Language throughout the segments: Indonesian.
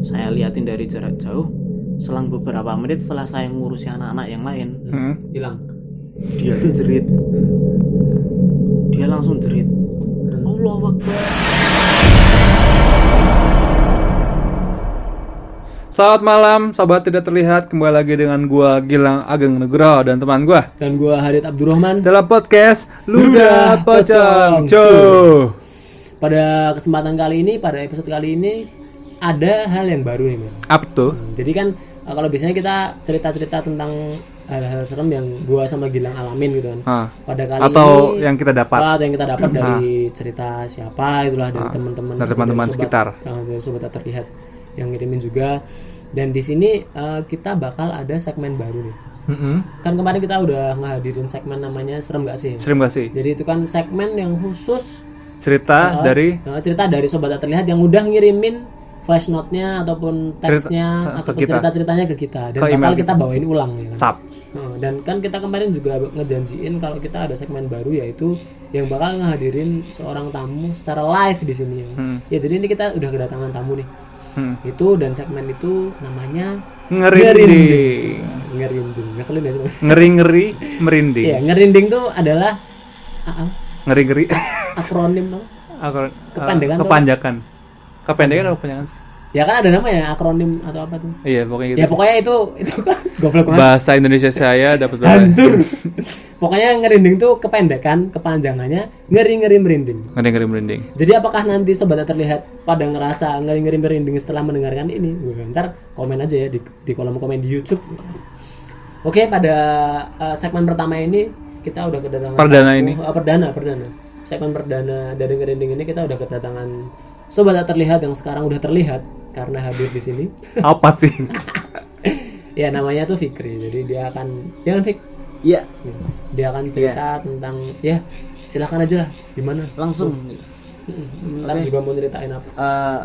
saya liatin dari jarak jauh. Selang beberapa menit setelah saya ngurusi anak-anak yang lain Hmm. hilang. Dia tuh jerit. Dia langsung jerit. Allah Akbar. Selamat malam, sobat tidak terlihat. Kembali lagi dengan gua Gilang Ageng Nugroho dan teman gua. Dan gua Harit Abdurrahman. Dalam podcast Ludah Pocong. Pada kesempatan kali ini pada episode kali ini ada hal yang baru nih men Apa tuh? Hmm, jadi kan eh, kalau biasanya kita cerita-cerita tentang hal-hal serem yang gua sama Gilang alamin gitu kan Ah. pada kali Atau ini yang kita dapat. atau yang kita dapat dari cerita siapa itulah dari teman-teman dari teman-teman sekitar. eh, dari sobat tak terlihat yang ngirimin juga dan di sini eh, kita bakal ada segmen baru nih Mm-mm. kan kemarin kita udah ngehadirin segmen namanya serem gak sih Sering gak sih? jadi itu kan segmen yang khusus Cerita dari eh, cerita dari sobat tak terlihat yang udah ngirimin voice note-nya ataupun teksnya ke ataupun kita. cerita-ceritanya ke kita dan Ke bakal kita. bawain ulang ya kan? SAP. Oh, dan kan kita kemarin juga ngejanjiin kalau kita ada segmen baru yaitu yang bakal ngehadirin seorang tamu secara live di sini. ya. Hmm. Ya jadi ini kita udah kedatangan tamu nih. Hmm. Itu dan segmen itu namanya Ngerinding. ngerinding. Ngeselin ya sebenarnya. Ngeri-ngeri merinding. Iya, ngerinding tuh adalah ah, ah, Ngeri-ngeri. akronim apa? Akron- Kepanjangan ah, tuh. Kependekan atau kepanjangan sih? Ya kan ada nama ya akronim atau apa tuh? Iya, pokoknya gitu. Ya pokoknya itu itu kan goblok banget. Bahasa Indonesia saya dapat Hancur. pokoknya ngerinding tuh kependekan, kepanjangannya ngeri-ngeri merinding. Ngeri-ngeri merinding. Jadi apakah nanti sobat terlihat pada ngerasa ngeri-ngeri merinding setelah mendengarkan ini? Ntar komen aja ya di, di kolom komen di YouTube. Oke, pada uh, segmen pertama ini kita udah kedatangan Perdana tamu- ini. uh, perdana, perdana. Segmen perdana dari ngerinding ini kita udah kedatangan sobat tak terlihat yang sekarang udah terlihat karena hadir di sini. Apa sih? ya namanya tuh Fikri. Jadi dia akan jangan Fik. iya Dia akan cerita tentang ya silahkan aja lah gimana. langsung Ntar juga mau ceritain apa. Eh,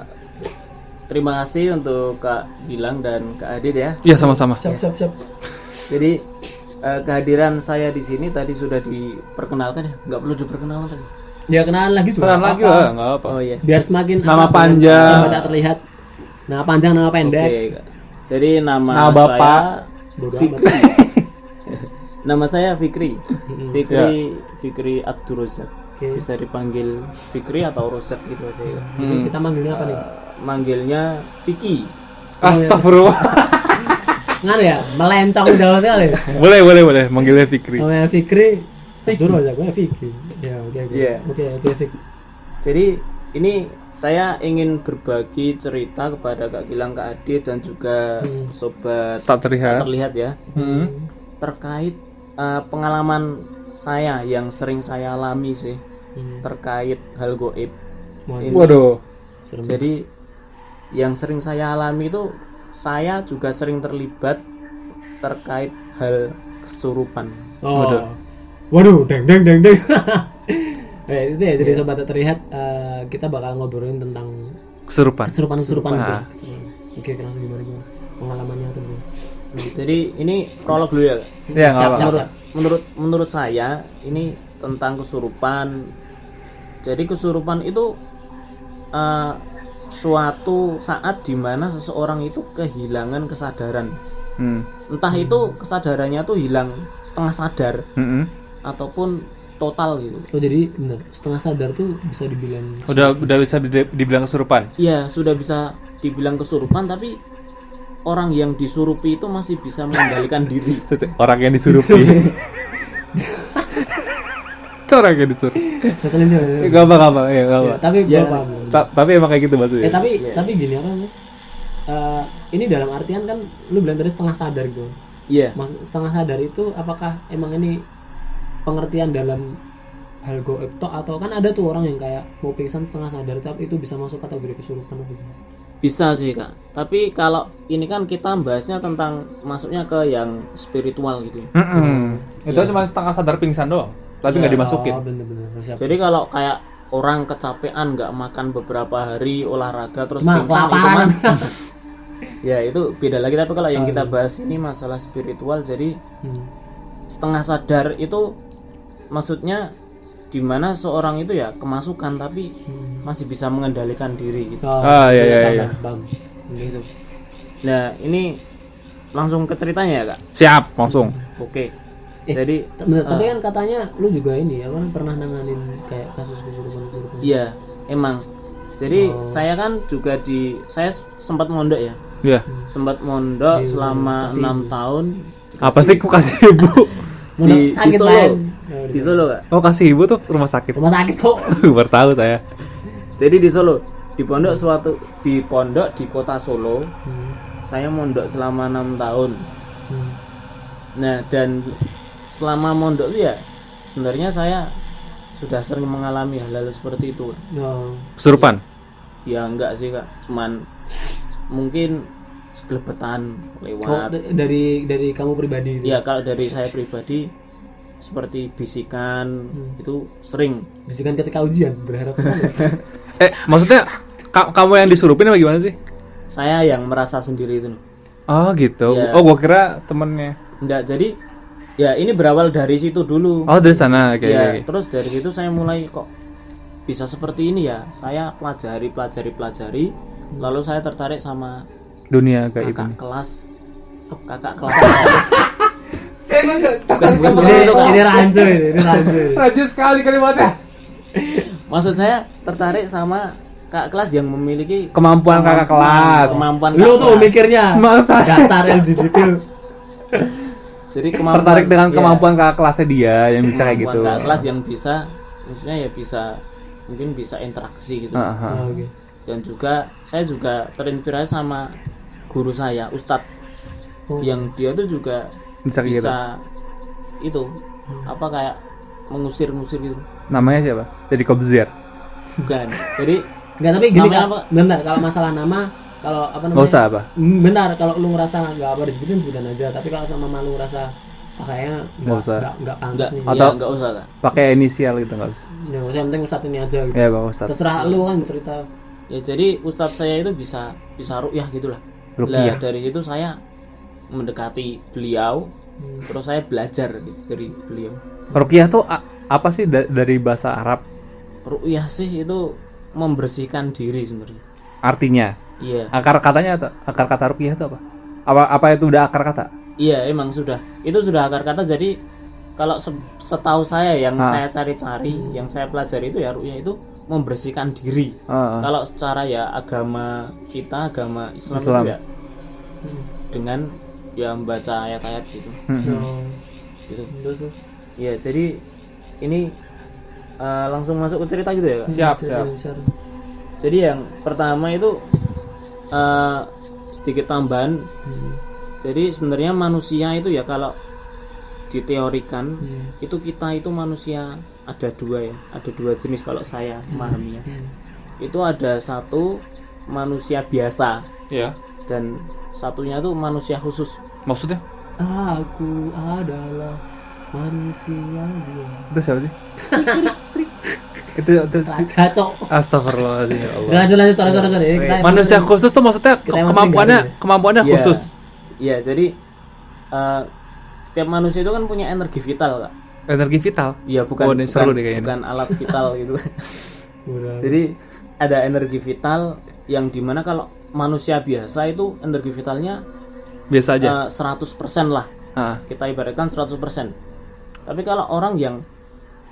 terima kasih untuk Kak Gilang dan Kak Adit ya Iya, sama-sama. Siap, siap, siap. Jadi eh, kehadiran saya di sini tadi sudah diperkenalkan ya, nggak perlu diperkenalkan. Ya kenalan lagi juga. Kenalan lagi lah, enggak apa. Oh iya. Biar semakin Nama panjang. sahabat tak terlihat. Nama panjang, nama pendek. Oke. Kak. Jadi nama, Nama Bapak. saya Fikri. nama saya Fikri. Fikri Fikri Abdul Rozak. Oke. Bisa dipanggil Fikri atau Rozak gitu aja ya. Jadi kita manggilnya apa nih? Manggilnya Vicky. Astagfirullah. Nggak ya, melencong jauh sekali. boleh, boleh, boleh. Manggilnya Fikri. Namanya Fikri. Dulu aja gue Fikri. Ya, oke, oke. Iya. Oke, oke, Fik. Jadi ini saya ingin berbagi cerita kepada Kak Gilang, Kak Adit dan juga sobat Tak terlihat. terlihat ya Hmm. terkait eh, pengalaman saya yang sering saya alami sih Hmm. terkait hal goib. Waduh. serem. Jadi yang sering saya alami itu saya juga sering terlibat terkait hal kesurupan. Oh. Waduh, deng deng deng deng. Nah, itu ya, jadi sobat tak terlihat eh, kita bakal ngobrolin tentang Kesurupan. kesurupan-kesurupan gitu. lah. Kesurupan. Oke, langsung gimana gimana? Pengalamannya atau gimana? Jadi ini prolog dulu ya. Kak. Ya, enggak Siap, siap, menurut siap. menurut menurut saya ini tentang kesurupan. Jadi kesurupan itu eh, suatu saat di mana seseorang itu kehilangan kesadaran. Hmm. Entah itu kesadarannya tuh hilang setengah sadar Mm-mm. Ataupun total gitu. Oh jadi benar setengah sadar tuh bisa dibilang Udah udah bisa di- dibilang kesurupan. Iya sudah bisa dibilang kesurupan tapi orang yang disurupi itu masih bisa mengendalikan diri. Orang yang disurupi. Itu orang yang disurup. ngeselin sih. Gak apa, gak apa, ya, gak apa. Ya, tapi paham. Ta- tapi emang kayak gitu maksudnya. Eh tapi tapi gini apa namanya? Eh, ini dalam artian kan lu bilang tadi setengah sadar gitu. Iya. Maksud setengah sadar itu apakah emang ini pengertian dalam hal goib toh atau kan ada tuh orang yang kayak mau pingsan setengah sadar tapi itu bisa masuk kategori kesurupan atau gimana? Bisa sih kak. Tapi kalau ini kan kita bahasnya tentang masuknya ke yang spiritual gitu. ya. Mm-mm. Itu cuma setengah sadar pingsan doang. Tapi nggak dimasukin. Oh, bener-bener siap. Jadi kalau kayak orang kecapean nggak makan beberapa hari olahraga terus Mah, pingsan itu mah ya itu beda lagi tapi kalau yang kita bahas ini masalah spiritual jadi Hmm. setengah sadar itu maksudnya di mana seorang itu ya kemasukan tapi masih bisa mengendalikan diri gitu Oh, Ah, iya, iya, paham, iya. paham. gitu nah ini langsung ke ceritanya ya kak Siap, langsung. oke Eh, jadi bener, tapi kan katanya lu juga ini apa pernah nanganin kayak kasus kesurupan kesurupan iya emang jadi Oh. saya kan juga di saya sempat mondok ya Iya. sempat mondok selama enam tahun Apa sih kok kasih ibu? di, di sakit Solo. Di Solo kak Oh, kasih ibu tuh rumah sakit. rumah sakit kok Baru tahu saya. jadi di Solo di pondok suatu di pondok di kota Solo Hmm. saya mondok selama enam tahun Hmm. nah dan selama mondok itu ya sebenarnya saya sudah sering mengalami hal-hal seperti itu Oh. Kesurupan. ya enggak sih kak cuman mungkin segelebetan Oh, lewat d- dari dari kamu pribadi itu. ya kalau dari saya pribadi seperti bisikan Hmm. itu sering Bisikan ketika ujian berharap. Eh, maksudnya ka- kamu yang disurupin apa gimana sih? saya yang merasa sendiri itu Oh, gitu. Iya. Oh, gua kira temennya. enggak jadi ya ini berawal dari situ dulu Oh, dari sana. Oke, ya oke. terus dari situ saya mulai kok bisa seperti ini ya saya pelajari pelajari pelajari lalu saya tertarik sama Dunia kayak kakak kelas kakak kelas bukan bukan ini, ini rancu ini, ini rancu. Rajin sekali kalimatnya. maksud saya tertarik sama kakak kelas yang memiliki Kemampuan kakak kelas. kemampuan Lu tuh kelas. mikirnya Masa dasar LGBT. jadi kemampuan tertarik dengan ya, kemampuan kakak kelasnya dia yang bisa kayak gitu. kakak kelas yang bisa maksudnya ya bisa mungkin bisa interaksi gitu Ah, ah. Oh, Oke. dan juga saya juga terinspirasi sama guru saya Ustadz Oh. yang dia tuh juga Bisa gitu. bisa itu apa kayak mengusir-ngusir gitu Namanya siapa? Jadi Kobzier. bukan jadi Enggak tapi gini Namanya kan, apa? benar kalau masalah nama kalau apa namanya? Nggak usah apa? Hmm, Benar kalau lu ngerasa nggak apa disebutin sebutan aja, tapi kalau sama malu ngerasa ah, kayaknya Nggak usah. nggak nggak pantas nih. Atau- ya enggak usah kan Pakai inisial gitu nggak usah. Ya, yang penting ustadz ini aja gitu. Ya, Bang Ustaz. Iya. Terserah lu kan cerita. ya jadi Ustadz saya itu bisa bisa rukyah gitulah Ruqyah. Lah, dari situ saya mendekati beliau Hmm. terus saya belajar gitu dari beliau Ruqyah tuh a- apa sih da- dari bahasa Arab rukyah sih itu membersihkan diri sebenarnya artinya? iya Akar katanya atau akar kata Ruqyah itu apa? Apa apa itu udah akar kata? Iya emang sudah itu sudah akar kata jadi kalau se- setahu saya yang Ah. saya cari-cari yang saya pelajari itu ya rukyah itu membersihkan diri Ah, ah. kalau secara ya agama kita agama Islam, Islam. itu ya Hmm. dengan ya membaca ayat-ayat gitu Hmm, hmm. Oh, gitu ya jadi ini eh, langsung masuk ke cerita gitu ya Kak? Siap, siap. jadi yang pertama itu eh, sedikit tambahan Hmm. jadi sebenarnya manusia itu ya kalau diteorikan Hmm. itu kita itu manusia ada dua ya ada dua jenis kalau saya memahaminya Hmm. itu ada satu manusia biasa Ya. dan satunya tuh manusia khusus Maksudnya? Aku adalah manusia biasa. Itu siapa sih? itu, itu Raja cok. Astagfirullahaladzim ya Allah. Nggak, lanjut lanjut sorry sorry sorry. Ini kita Manusia khusus tuh maksudnya Kita kemampuannya kemampuannya Iya. khusus. Iya jadi eh, setiap manusia itu kan punya energi vital kak Energi vital. Iya bukan Oh, bukan, deh kayaknya. bukan alat vital gitu jadi ada energi vital yang di mana kalau manusia biasa itu energi vitalnya Biasa aja. eh, 100% lah Ah, kita ibaratkan 100% tapi kalau orang yang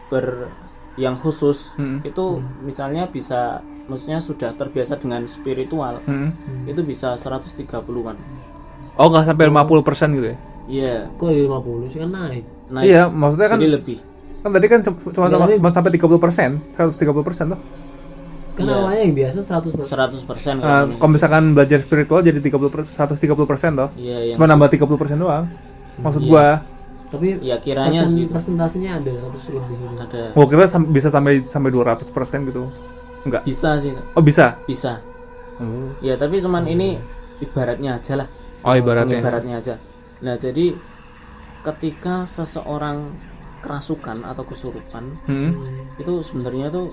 ber yang khusus Hmm. itu misalnya bisa maksudnya sudah terbiasa dengan spiritual hmm. itu bisa 130-an Oh nggak sampai 50% gitu ya? iya Kok 50 sih kan naik. naik Iya, maksudnya kan jadi lebih kan tadi kan cuma cuma, Nggak, tapi- cuma sampai 30%, 130% tuh. Kan Iya. awalnya yang biasa 100 100% Nah, kalau ini. kalau misalkan belajar spiritual jadi 30 130% toh. iya yang Cuma nambah 30% doang. Maksud Iya. gua, Tapi ya kiranya persen- segitu persentasenya ada 100 lebih. ada gua kira sam- bisa sampai sampai 200% gitu. Enggak. bisa sih. Oh, bisa. bisa Oh, ya tapi cuman ini ibaratnya aja lah oh ibaratnya. ibaratnya aja nah jadi ketika seseorang kerasukan atau kesurupan Hmm. itu sebenarnya tuh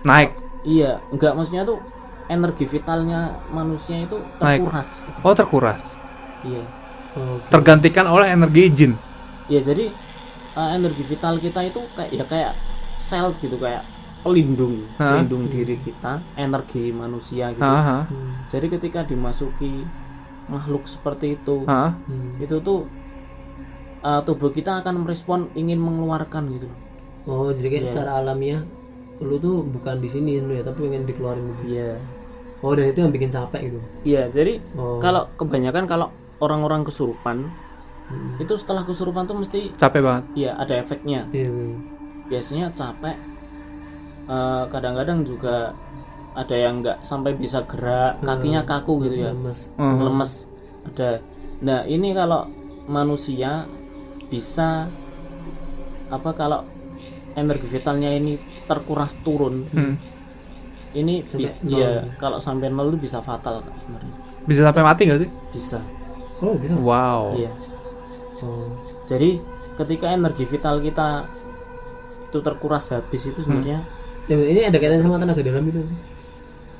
Naik. Iya enggak maksudnya tuh energi vitalnya manusia itu Naik. terkuras gitu. Oh, terkuras. iya Oke. Tergantikan oleh energi jin. ya jadi eh, energi vital kita itu kayak ya kayak sel gitu kayak pelindung Hah? pelindung diri kita energi manusia gitu Hmm. jadi ketika dimasuki makhluk seperti itu. Hmm. itu tuh uh, tubuh kita akan merespon ingin mengeluarkan gitu Oh, jadi kayak Iya. secara alamiah lu tuh bukan di sini lu ya, tapi pengen dikeluarin iya Oh, dan itu yang bikin capek gitu. iya jadi Oh. kalau kebanyakan kalau orang-orang kesurupan Hmm. itu setelah kesurupan tuh mesti Capek banget. ya ada efeknya Iya. iya. biasanya capek eh, kadang-kadang juga ada yang nggak sampai bisa gerak kakinya kaku gitu ya Lemes. Hmm. lemes ada nah ini kalau manusia bisa apa kalau energi vitalnya ini terkuras turun Hmm. ini Sampai bis- nol. ya kalau sampai nol itu bisa fatal Kak, sebenarnya Bisa sampai mati gak sih? bisa Oh, bisa. Wow. iya Oh. jadi ketika energi vital kita itu terkuras habis itu sebenarnya Ya, ini ada kaitannya sama tenaga dalam itu. sih?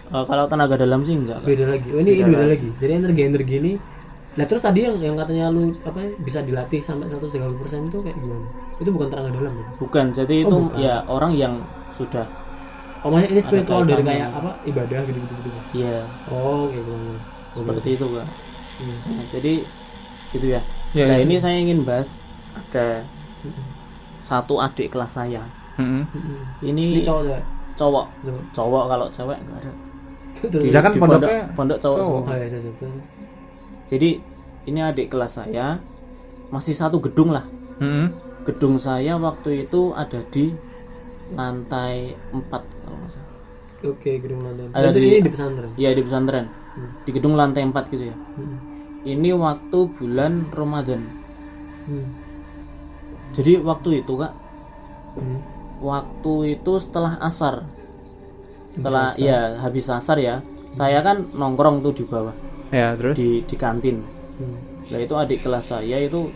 eh, kalau tenaga dalam sih enggak Kak. Beda lagi. Oh, ini, ini beda lagi. Jadi energi-energi ini Nah, terus tadi yang yang katanya lu apa ya, bisa dilatih sampai 130% itu kayak gimana? Itu bukan tenaga dalam ya? bukan jadi itu bukan. ya orang yang sudah Oh, maksudnya ini spiritual dari kayak apa? Ibadah gitu-gitu gitu. ya Oh, kayak gitu. seperti itu Kak. Hmm. Nah, jadi gitu ya. Ya, nah ya. ini saya ingin bahas ada satu adik kelas saya. Hmm. Ini Ini cowok cowok, Cowok. cowok kalau cewek enggak ada. Iya kan pondoknya pondok cowok cowok. semua. Oh, ya, saya saya. Jadi ini adik kelas saya masih satu gedung lah. Hmm. Gedung saya waktu itu ada di lantai 4 kalau nggak salah. Oke, gedung lantai. Ada Itu di- ini di pesantren. Iya di pesantren. Di gedung lantai 4 gitu ya. Hmm. Ini waktu bulan Ramadan. Hmm. Jadi waktu itu Kak, Hmm. waktu itu setelah asar setelah ya habis asar ya saya kan nongkrong tuh di bawah Ya, terus? di di kantin Hmm. lah itu adik kelas saya itu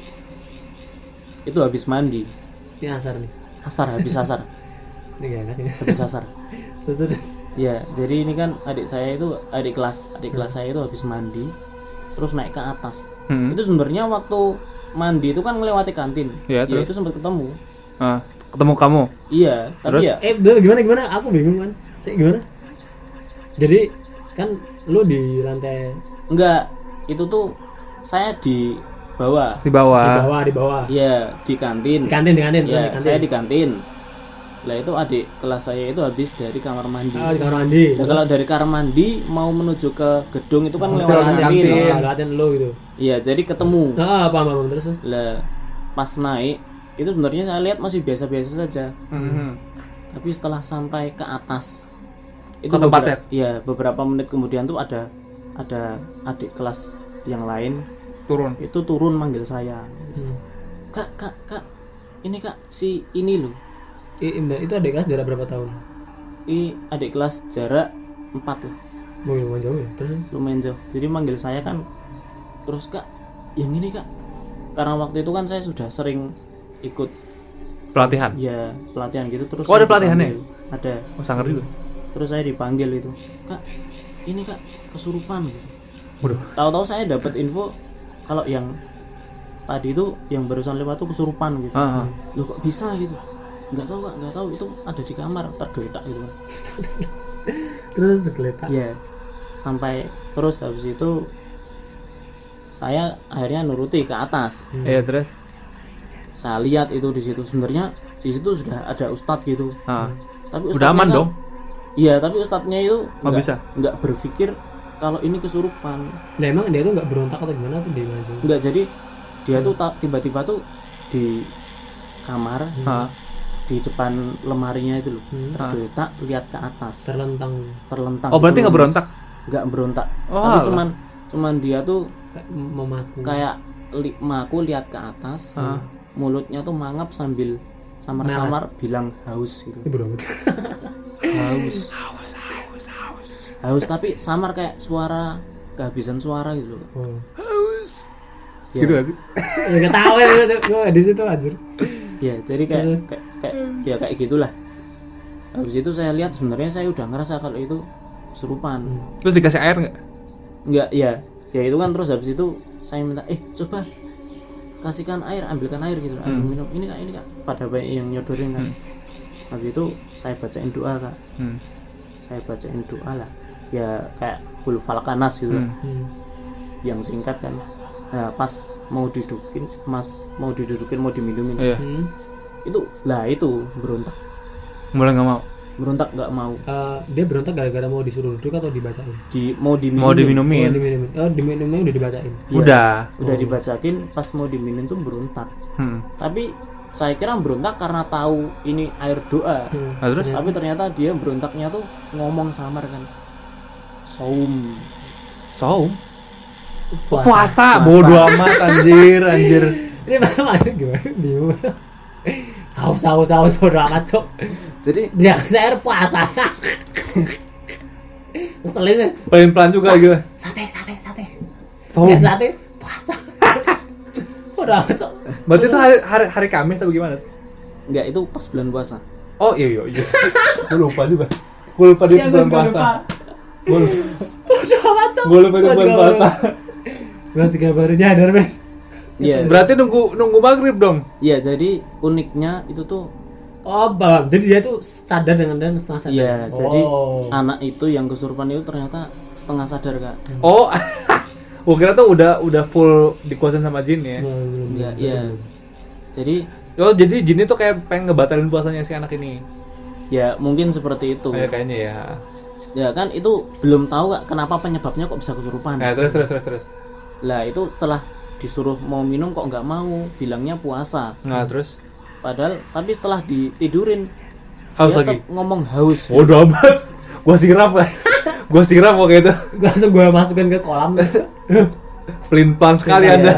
itu habis mandi Ini asar nih. asar habis asar Ini gak enak ini. habis asar Terus terus. ya jadi ini kan adik saya itu adik kelas adik kelas saya itu habis mandi terus naik ke atas Hmm. itu sebenarnya waktu mandi itu kan melewati kantin Ya, ya terus? itu sempat ketemu Ah, ketemu kamu. iya tapi ya Eh, gimana gimana? Aku bingung kan. Cek gimana? Jadi kan lu di lantai enggak itu tuh saya di bawah Di di bawah. bawah di bawah. Iya di kantin. Di kantin di kantin, Iya di kantin. saya di kantin. Lah itu adik kelas saya itu habis dari kamar mandi. Ah, di kamar mandi. Nah, kalau dari kamar mandi mau menuju ke gedung itu kan Oh, lewat lewat kantin. kantin. Oh, lewatin lu gitu. Iya jadi ketemu. Ah, paham paham terus. Lah pas naik itu sebenarnya saya lihat masih biasa-biasa saja. Hmm. Tapi setelah sampai ke atas itu tempatnya? beberapa, iya beberapa menit kemudian tuh ada ada adik kelas yang lain Turun. itu turun manggil saya. Hmm. Kak kak kak ini kak si ini loh I- Indah, itu adik kelas jarak berapa tahun? ini adik kelas jarak 4 lah Mau lumayan jauh ya. Terus lumayan jauh jadi manggil saya kan terus kak yang ini kak karena waktu itu kan saya sudah sering ikut Pelatihan. ya pelatihan gitu terus Oh, ada pelatihannya? ada Oh, sangar juga. Terus saya dipanggil itu kak ini kak kesurupan gitu tahu-tahu saya dapat info kalau yang tadi itu yang barusan lewat tuh kesurupan gitu Ah, ah. loh kok bisa gitu nggak tahu kak nggak tahu itu ada di kamar tergeletak gitu terus tergeletak. Iya. Sampai terus habis itu saya akhirnya nuruti ke atas. Iya, terus. Saya lihat itu di situ sebenarnya di situ sudah ada ustadz gitu. Ah. Tapi Udah aman dong. Iya, tapi ustadznya itu Nggak nggak bisa? nggak berpikir kalau ini kesurupan. Nah, emang dia tuh nggak berontak atau gimana tuh dia langsung. Nggak jadi dia tuh ta- tiba-tiba tuh di kamar Ah. di depan lemarinya itu loh Hmm. tergeletak lihat ke atas Terlentang terlentang Oh, berarti gitu, nggak berontak? nggak berontak Oh, tapi alah. cuman cuman dia tuh kayak memaku. kayak li- maku lihat ke atas Ah. mulutnya tuh mangap sambil samar-samar bilang haus gitu Ini bodoh amat. haus haus tapi samar kayak suara kehabisan suara gitu loh Oh. ya, Gitu gak sih? Ya nggak tahu ya gue di situ anjir. ya jadi kayak, kayak kayak ya kayak gitulah habis itu saya lihat sebenarnya saya udah ngerasa kalau itu kesurupan Terus dikasih air nggak? Enggak, ya. Ya itu kan terus habis itu saya minta, "Eh, coba kasihkan air, ambilkan air gitu, air minum. Ini Kak, ini Kak." Pada bayi yang nyodorin kan. Habis itu saya bacain doa kak Hmm. saya bacain doa lah ya kayak kul falakanas gitu. Hmm. Hmm. yang singkat kan nah pas mau didudukin mas mau didudukin mau diminumin Iya. Hmm. itu lah itu berontak Mulai nggak mau. berontak nggak mau Eh, dia berontak gara-gara mau disuruh duduk atau dibacain? di mau diminumin Mau Oh, diminumin. diminumin. Oh, diminumin udah dibacain. Iya, Udah. udah dibacakin pas mau diminum tuh berontak Hmm. tapi saya kira berontak karena tahu ini air doa Hmm. Nah, terus? tapi ternyata dia berontaknya tuh ngomong samar kan saum Saum. Puasa. Puasa. Bodoh amat anjir, anjir. Ini mana gimana? Bingung. Haus haus haus bodo amat cok. jadi Dia saya puasa. Ngeselin ya. Pelan-pelan juga gitu. Sate sate sate. Saum. Kayak sate puasa. Bodo amat cok. Berarti itu hari, hari, hari Kamis atau gimana sih? nggak itu pas bulan puasa Oh iya iya iya. Gue lupa juga. Gue lupa di Iya, bulan gua puasa. lupa. Gue lupa. Gue lupa itu Gua bulan puasa. Gua juga baru nyadar men. iya Berarti nunggu nunggu maghrib dong. iya jadi uniknya itu tuh Oh, bang. Jadi dia tuh sadar dengan dan setengah sadar. iya jadi Oh. anak itu yang kesurupan itu ternyata setengah sadar kak Oh. Gue kira tuh udah udah full dikuasain sama jin ya. Belum, belum, iya belum, iya belum. jadi Oh jadi jin itu kayak pengen ngebatalin puasanya si anak ini. ya mungkin seperti itu Kayak kayaknya ya. ya kan itu belum tahu kak kenapa penyebabnya kok bisa kesurupan Nah terus terus terus terus. lah itu setelah disuruh mau minum kok nggak mau bilangnya puasa Nah terus. padahal tapi setelah ditidurin Haus dia lagi. tetap ngomong haus Bodoh amat. Gua siram kan. Gua siram kok itu. Gua langsung gua masukin ke kolam. Pelin pelan sekali Iya, anda.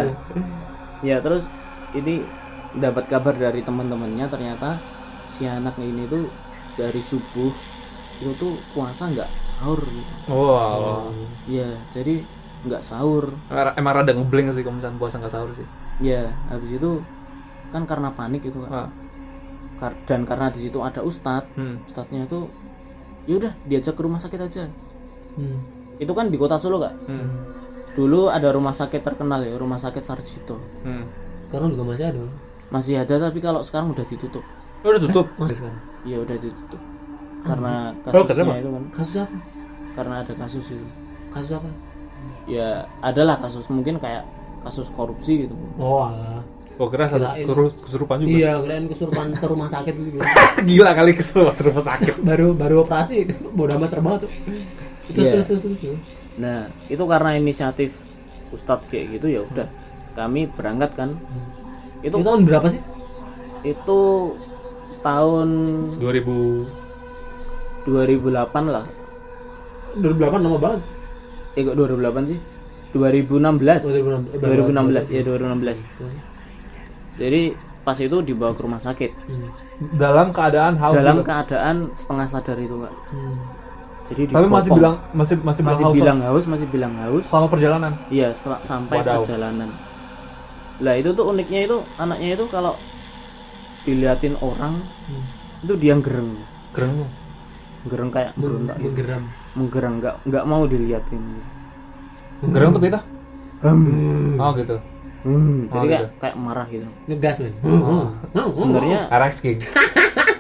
ya terus ini dapat kabar dari teman-temannya ternyata si anak ini tuh dari subuh itu tuh puasa nggak sahur gitu Wow. ya jadi nggak sahur Emang- rada ngeblank sih kalau misalnya puasa nggak sahur sih. ya habis itu kan karena panik itu Kak. Ah. Kar- dan karena di situ ada ustadz Hmm. ustadznya itu yaudah diajak ke rumah sakit aja Hmm. itu kan di kota Solo kak Hmm. dulu ada rumah sakit terkenal ya rumah sakit Sarjito Hmm. Sekarang juga masih ada. masih ada tapi kalau sekarang udah ditutup Oh, udah tutup. Masih sekarang. iya udah ditutup karena Oh, kasusnya itu kan Kasus apa? karena ada kasus itu Kasus apa? ya adalah kasus mungkin kayak kasus korupsi gitu Oh, alah. Gua kira kesurupan kesurupan juga. Iya, kirain kesurupan serumah sakit gitu. Gila kali kesurupan rumah sakit. baru baru operasi, bodo amat serem banget, Cuk. Terus, Iya. terus terus terus terus. nah itu karena inisiatif ustadz kayak gitu ya udah kami berangkat kan itu Itu tahun berapa sih? itu tahun 2000 2008 lah 2008 lama banget. eh kok 2008 sih 2016 2016. 2016 ya 2016 jadi pas itu dibawa ke rumah sakit Hmm. dalam keadaan haus. dalam juga. keadaan setengah sadar itu kak Hmm. Jadi Tapi masih bilang masih masih, masih haus bilang haus masih bilang haus selama perjalanan. iya sel- sampai Wadaw. perjalanan lah itu tuh uniknya itu anaknya itu kalau diliatin orang Hmm. itu dia gereng Keren. gereng kayak berontak gitu Menggeram. menggerang nggak nggak mau diliatin Keren tuh kita. hmm. Oh gitu. Hmm, Oh, jadi kayak gitu. kayak marah gitu Ngegas, men. Oh. sebenarnya RX King.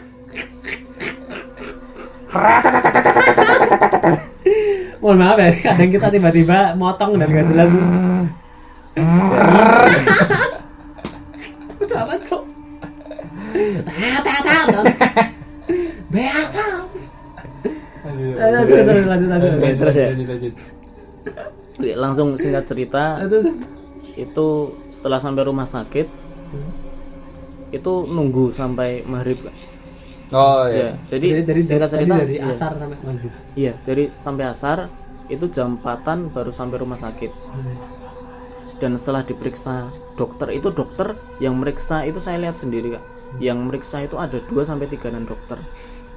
Mohon maaf ya, kadang kita tiba-tiba motong dan gak jelas. Udah. Biasa. Lanjut, lanjut, lanjut, lanjut. Oke, terus ya langsung singkat cerita itu setelah sampai rumah sakit itu nunggu sampai maghrib. Oh ya iya. jadi, Jadi dari singkat tadi cerita dari iya. asar sampai maghrib. iya dari sampai asar itu jam 4 baru sampai rumah sakit Hmm. dan setelah diperiksa dokter itu dokter yang meriksa itu saya lihat sendiri kak yang meriksa itu ada 2 sampai tiga dokter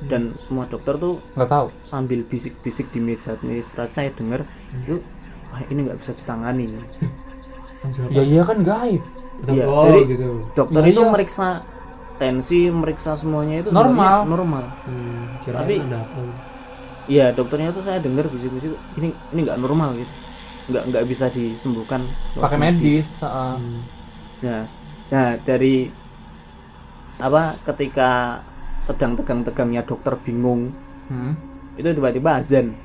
dan semua dokter tuh Nggak tahu. sambil bisik-bisik di meja administrasi saya dengar itu wah ini nggak bisa ditangani? Ya iya kan gaib. Iya, oh, jadi gitu. dokter Ya, itu iya. meriksa tensi meriksa semuanya itu Normal. normal Hmm, Tapi- ada apa? iya dokternya tuh saya dengar bisik-bisik ini ini nggak normal gitu nggak nggak bisa disembuhkan Pakai medis. Hmm. nah nah dari apa ketika sedang tegang-tegangnya dokter bingung Hmm. itu tiba-tiba azan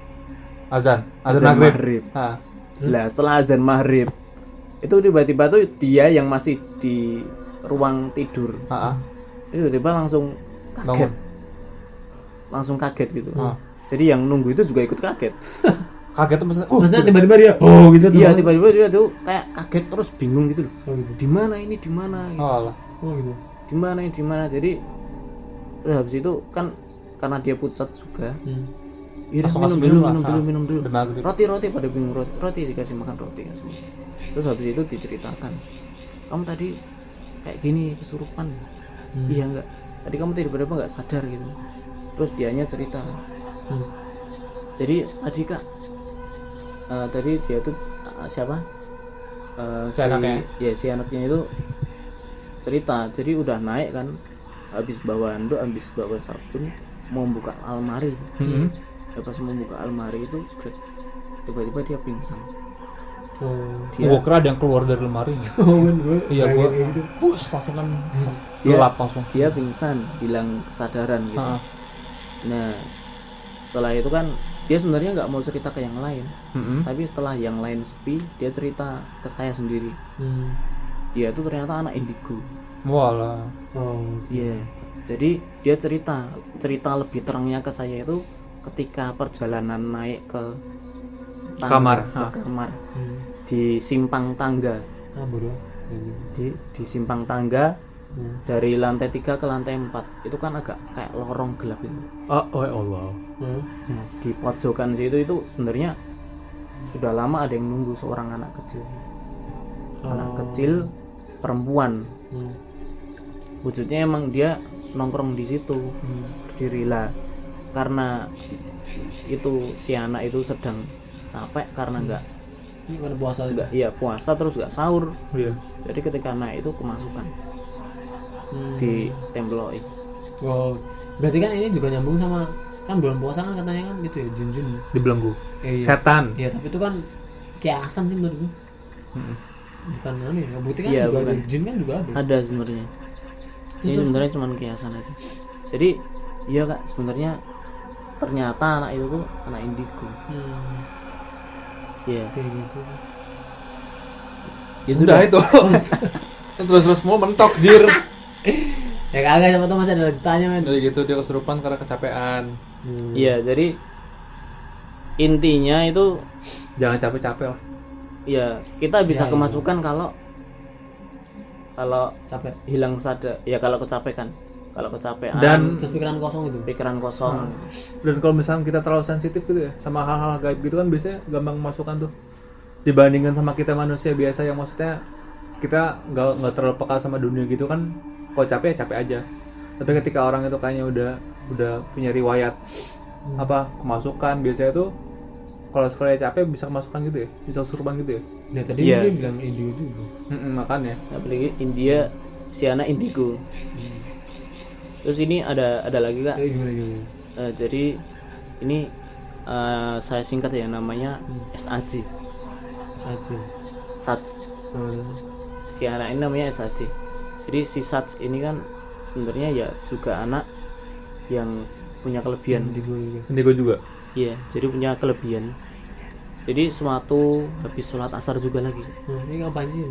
Azan, azan, Azan maghrib. maghrib. Ah. lah setelah azan maghrib itu tiba-tiba tuh dia yang masih di ruang tidur Ah, ah. Itu tiba-tiba langsung kaget Bangun. langsung kaget gitu Ah. jadi yang nunggu itu juga ikut kaget Kaget tuh maksudnya. Uh, Maksudnya tiba-tiba dia oh gitu tuh. iya tiba-tiba dia tuh kayak kaget terus bingung gitu loh Oh gitu. di mana ini di mana oh, alah. Oh gitu. di mana ini di mana jadi terus habis itu kan karena dia pucat juga Hmm. Iya, Langsung minum dulu, minum minum dulu, Ah. minum dulu. Udah maghrib. Roti, roti pada bingung roti, roti dikasih makan roti makan. Terus habis itu diceritakan, kamu tadi kayak gini kesurupan. Hmm. Iya enggak. Tadi kamu tiba-tiba nggak sadar gitu. Terus dianya cerita. Hmm. Jadi tadi kak, eh, tadi dia tuh eh, siapa? Eh, Si anaknya? ya si anaknya itu cerita. Jadi udah naik kan, habis bawa handuk, habis bawa sabun, mau buka almari Hmm. ya pas mau buka almari itu tiba-tiba dia pingsan Oh. dia Gua kira ada yang keluar dari lemari nih. Oh, gue. Iya, kayak gitu. bus langsung kan Dia- gelap langsung. dia pingsan hilang kesadaran gitu ah. nah setelah itu kan dia sebenarnya nggak mau cerita ke yang lain Mm-mm. tapi setelah yang lain sepi dia cerita ke saya sendiri Hmm. dia tuh ternyata anak indigo Walah. Oh. iya jadi dia cerita cerita lebih terangnya ke saya itu ketika perjalanan naik ke tangga, Kamar, ke kamar Hmm. Di simpang tangga Ah, di di simpang tangga Hmm. dari lantai 3 ke lantai 4 itu kan agak kayak lorong gelap itu Oh, oh ya Allah. Hmm. nah, di pojokan situ itu sebenarnya sudah lama ada yang nunggu seorang anak kecil anak Oh. kecil perempuan Hmm. wujudnya emang dia nongkrong di situ Hmm. berdiri lah karena itu si anak itu sedang capek karena nggak Ini karena puasa juga. nggak iya puasa terus nggak sahur Iya. jadi ketika naik itu kemasukan Hmm. di temploi Oh. Berarti kan ini juga nyambung sama kan bulan puasa kan katanya kan itu ya jin-jin. Dibelenggu. Eh, iya. Setan. Iya, tapi itu kan kiasan sih menurutku. Mm-mm. Bukan anu ya. Bukti kan Iya, juga bukan. ada jin kan juga ada. ada sebenarnya Terus, ini terus. sebenarnya cuma kiasan aja jadi iya kak sebenarnya ternyata anak itu tuh anak indigo Hmm. Iya Kayak gitu. ya Sudah itu. Terus-terus mau mentok jir. Ya kagak siapa tahu masih ada lanjutannya men. Dari gitu dia kesurupan karena kecapean. Hmm. iya jadi intinya itu Jangan capek-capek lah. ya kita bisa Ya, ya. kemasukan kalau kalau Capek. hilang sadar ya kalau kecapekan kalau kecapean Dan Terus pikiran kosong itu. pikiran kosong. Dan kalau misalnya kita terlalu sensitif gitu ya sama hal-hal gaib gitu kan biasanya gampang masukkan tuh. Dibandingkan sama kita manusia biasa yang maksudnya kita nggak nggak terlalu peka sama dunia gitu kan kalau capek ya capek aja. Tapi ketika orang itu kayaknya udah udah punya riwayat apa kemasukan biasanya tuh kalau sekali capek bisa kemasukan gitu ya bisa kesurupan gitu ya. Nah, tadi Iya. dia bilang indigo juga. Mm-mm, makanya. Apalagi India si anak indigo terus ini ada ada lagi kak Eh, gimana gimana? Eh, jadi ini eh, saya singkat ya namanya SAC Saja. SAC Hmm. si anak ini namanya SAC jadi si SAC ini kan sebenarnya ya juga anak yang punya kelebihan Indigo juga. indigo juga Iya jadi punya kelebihan jadi suatu habis sholat asar juga lagi Hmm, ini ngapain sih?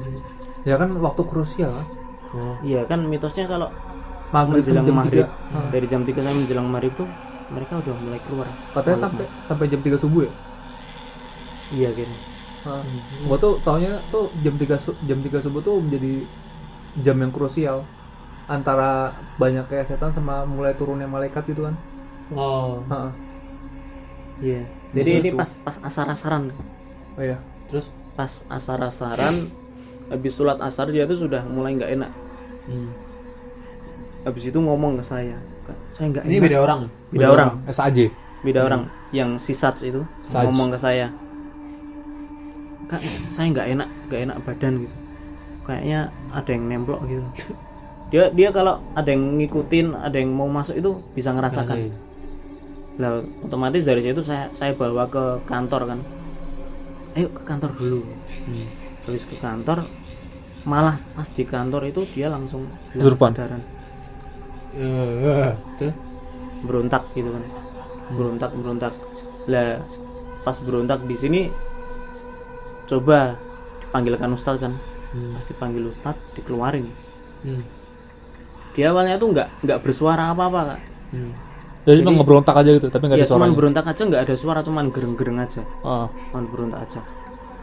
ya kan waktu krusial Oh. iya kan mitosnya kalau maghrib menjelang jam maghrib. Tiga dari jam 3 sampai menjelang maghrib tuh mereka udah mulai keluar. Katanya sampai sampai jam 3 subuh ya? Iya kayaknya Gua tuh taunya tuh jam 3 su- jam 3 subuh tuh menjadi jam yang krusial. Antara banyak kayak setan sama mulai turunnya malaikat gitu kan. Oh. Heeh. iya. Jadi ini pas pas asar-asaran. Oh iya. Terus? Pas asar-asaran habis sholat asar dia tuh sudah mulai nggak enak. Hmm. Habis itu ngomong ke saya "Kak, saya nggak ini enak beda orang. beda orang. SAJ. beda orang. Yang si Sats itu Sats. ngomong ke saya kak saya nggak enak nggak enak badan gitu. Kayaknya ada yang nemplok gitu. Dia dia kalau ada yang ngikutin ada yang mau masuk itu bisa ngerasakan. Lah otomatis dari situ saya saya bawa ke kantor kan. Ayo ke kantor dulu. Hmm. habis ke kantor malah pas di kantor itu dia langsung hilang Eh, tuh. berontak gitu kan berontak berontak lah pas berontak di sini coba dipanggilkan ustadz kan Hmm. pasti panggil ustadz dikeluarin Hmm. dia awalnya tuh nggak nggak bersuara apa apa kak Hmm. Jadi cuma ngeberontak aja gitu, tapi nggak ya ada cuman suaranya. berontak aja nggak ada suara cuman gereng gereng aja Ah. cuman berontak aja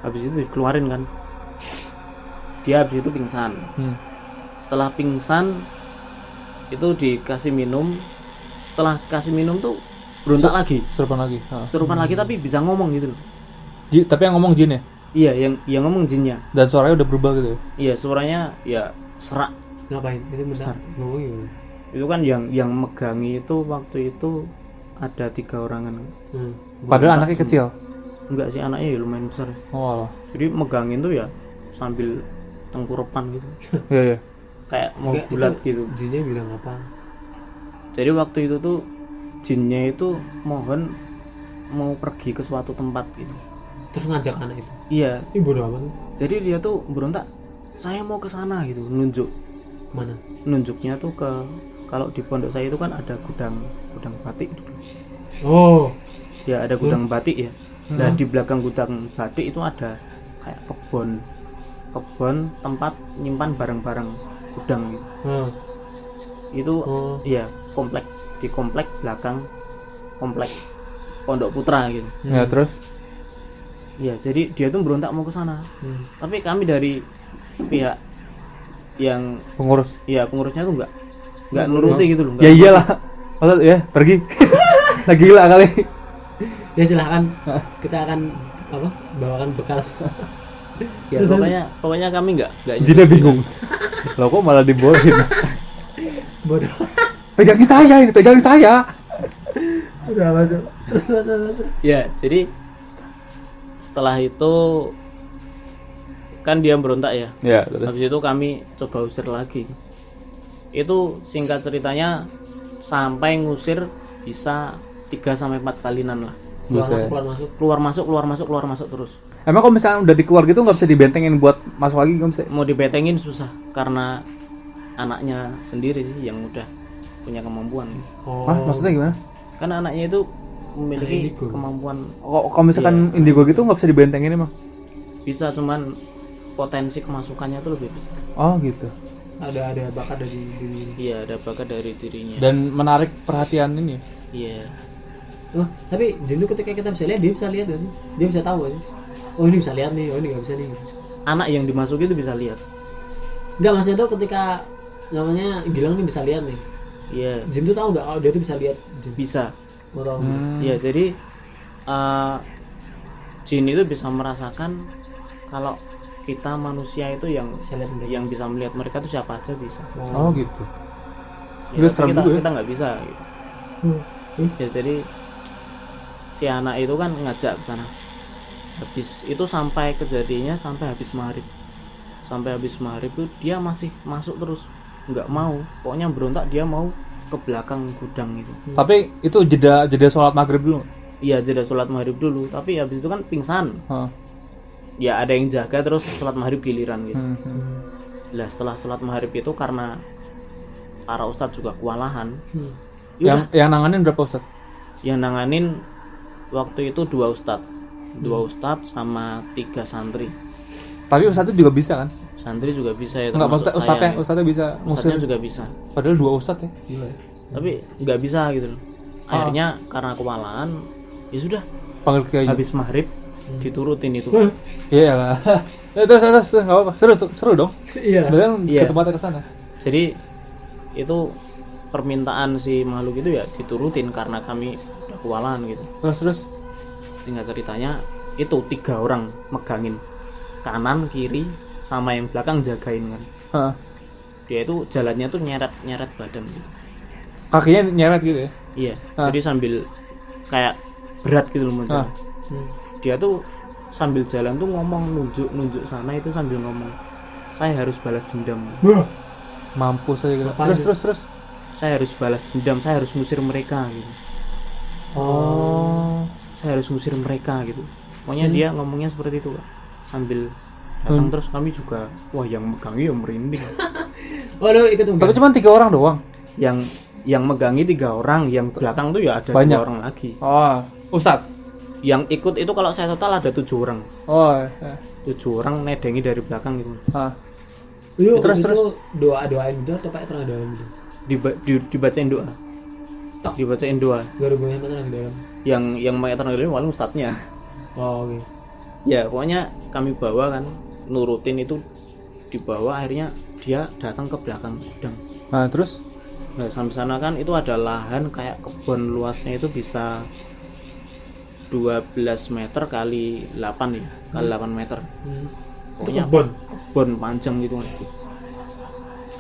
habis itu dikeluarin kan dia habis itu pingsan Hmm. setelah pingsan itu dikasih minum setelah kasih minum tuh berontak lagi Serupan lagi. Ah. serupan lagi tapi bisa ngomong gitu loh tapi yang ngomong jin ya? iya yang yang ngomong jinnya Dan suaranya udah berubah gitu ya? iya suaranya ya serak Ngapain? Itu bentar. Ngomong gimana? itu kan yang yang megangi itu waktu itu ada tiga orangan Hmm. Padahal anaknya kecil. enggak sih anaknya ya lumayan besar Oh, alah. jadi megangin tuh ya sambil tengkurepan gitu Iya, iya. Kayak mau Enggak, bulat itu gitu Jinnya bilang apa? jadi waktu itu tuh jinnya itu mohon mau pergi ke suatu tempat gitu Terus ngajak anak itu. iya bodoh amat. jadi dia tuh berontak saya mau ke sana gitu nunjuk Mana? nunjuknya tuh ke kalau di pondok saya itu kan ada gudang gudang batik Oh. ya ada gudang batik ya dan di belakang gudang batik itu ada kayak kebun kebun tempat nyimpan barang-barang gudang. Hmm. itu Oh. ya komplek di komplek belakang komplek pondok putra gitu Ya, terus? ya jadi dia tuh berontak mau ke sana Hmm. tapi kami dari pihak yang Pengurus. ya pengurusnya tuh nggak nggak nuruti gitu loh Ya iyalah. Masa ya, pergi. Lagi gila kali. Ya silahkan kita akan apa? Bawakan bekal. Ya pokoknya pokoknya kami nggak nggak Jinnya bingung. Loh kok malah dibolehin? bodoh. Pegangin saya ini, pegangin saya. Udah masuk. Terus terus terus. terus. ya jadi setelah itu kan dia berontak ya Ya, terus. habis itu kami coba usir lagi itu singkat ceritanya sampai ngusir bisa 3 sampai 4 kalinan lah Keluar Buset. masuk keluar masuk. keluar masuk keluar masuk keluar masuk terus Emang kalau misalnya udah dikeluar gitu nggak bisa dibentengin buat masuk lagi nggak bisa? mau dibetengin susah karena anaknya sendiri sih yang udah punya kemampuan Oh. Hah, maksudnya gimana? karena anaknya itu memiliki Indigo. kemampuan Kok kalau misalkan indigo gitu nggak bisa dibentengin emang? bisa cuman potensi kemasukannya tuh lebih besar Oh gitu. Ada ada bakat dari diri. iya ada bakat dari dirinya Dan menarik perhatian ini. ya? iya Oh, tapi jin itu ketika kita bisa lihat dia bisa lihat kan? Dia bisa tahu kan? Oh ini bisa lihat nih, oh ini nggak bisa nih. anak yang dimasuki itu bisa lihat Enggak maksudnya tuh ketika namanya Gilang nih bisa lihat nih. iya Jin tuh tahu nggak kalau dia tuh bisa lihat jin? bisa Oh, tahu. ya jadi eh, jin itu bisa merasakan kalau kita manusia itu yang Bisa lihat mereka. yang bisa melihat mereka tuh siapa aja bisa Oh gitu. ya, kita juga ya. kita nggak bisa gitu. ya jadi si anak itu kan ngajak ke sana habis itu sampai kejadiannya sampai habis maghrib sampai habis maghrib tuh dia masih masuk terus nggak mau pokoknya berontak dia mau ke belakang gudang itu Tapi itu jeda jeda sholat maghrib dulu. iya jeda sholat maghrib dulu tapi habis itu kan pingsan Hah. ya ada yang jaga terus sholat maghrib giliran gitu Hmm, hmm. lah setelah sholat maghrib itu karena para ustadz juga kewalahan Hmm. Yang yang nanganin berapa ustad? yang nanganin waktu itu dua ustadz dua ustadz sama tiga santri Tapi ustad itu juga bisa kan? santri juga bisa ya Enggak termasuk maksudnya ustadnya saya. ustadnya bisa ngusir. ustadznya juga bisa Padahal dua ustad ya. Gila ya. tapi nggak bisa gitu loh Ah. akhirnya karena kewalahan ya sudah Panggil kiai. habis maghrib diturutin itu Iya lah. Ya, terus terus terus nggak apa-apa. Seru seru dong. Iya. Berarti Iya. ke tempatnya ke sana. jadi itu permintaan si makhluk itu ya diturutin karena kami kewalahan gitu Terus terus. singkat ceritanya itu tiga orang megangin kanan kiri sama yang belakang jagain kan Hah. dia itu jalannya tuh nyeret nyeret badan gitu. Kakinya nyeret gitu ya. iya Ah. jadi sambil kayak berat gitu loh. Hmm. dia tuh sambil jalan tuh ngomong nunjuk nunjuk sana itu sambil ngomong saya harus balas dendam Mampus aja gitu. Terus terus terus. saya harus balas dendam saya harus ngusir mereka gitu Oh. saya harus ngusir mereka gitu pokoknya Hmm. dia ngomongnya seperti itu Kak. sambil datang terus kami juga wah yang megang ya merinding Waduh ikut dong. Tapi cuma tiga orang doang. yang yang megangi tiga orang yang belakang tuh ya ada Banyak. dua orang lagi Oh, Ustad. yang ikut itu kalau saya total ada tujuh orang Oh, eh. tujuh orang nedengi dari belakang gitu Ah. Itu, Terus, itu terus. doa doain gitu atau pakai tengah dalam gitu? Diba- di- dibacain doa Tok. dibacain doa Gak ada yang yang pakai tenaga dalam paling ustadznya Oh, oke. ya pokoknya kami bawa kan nurutin itu dibawa akhirnya dia datang ke belakang gudang Nah, terus nah sampai sana kan itu ada lahan kayak kebun luasnya itu bisa 12 meter kali 8 ya kali 8 meter Hmm. Pokoknya kebon. kebun panjang gitu kan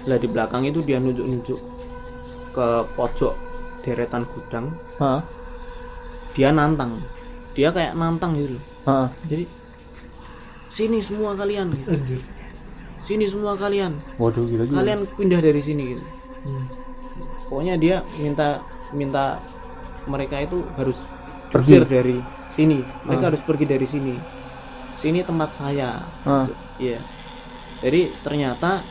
lah di belakang itu dia nunjuk-nunjuk ke pojok deretan gudang ah, dia nantang. Dia kayak nantang gitu loh. Jadi sini semua kalian. Anjir. sini semua kalian. Waduh, gila juga. kalian pindah dari sini gitu. Hmm. pokoknya dia minta minta mereka itu harus Pergi. dari sini. Mereka harus pergi dari sini. Sini tempat saya. Ah. Iya. Jadi ternyata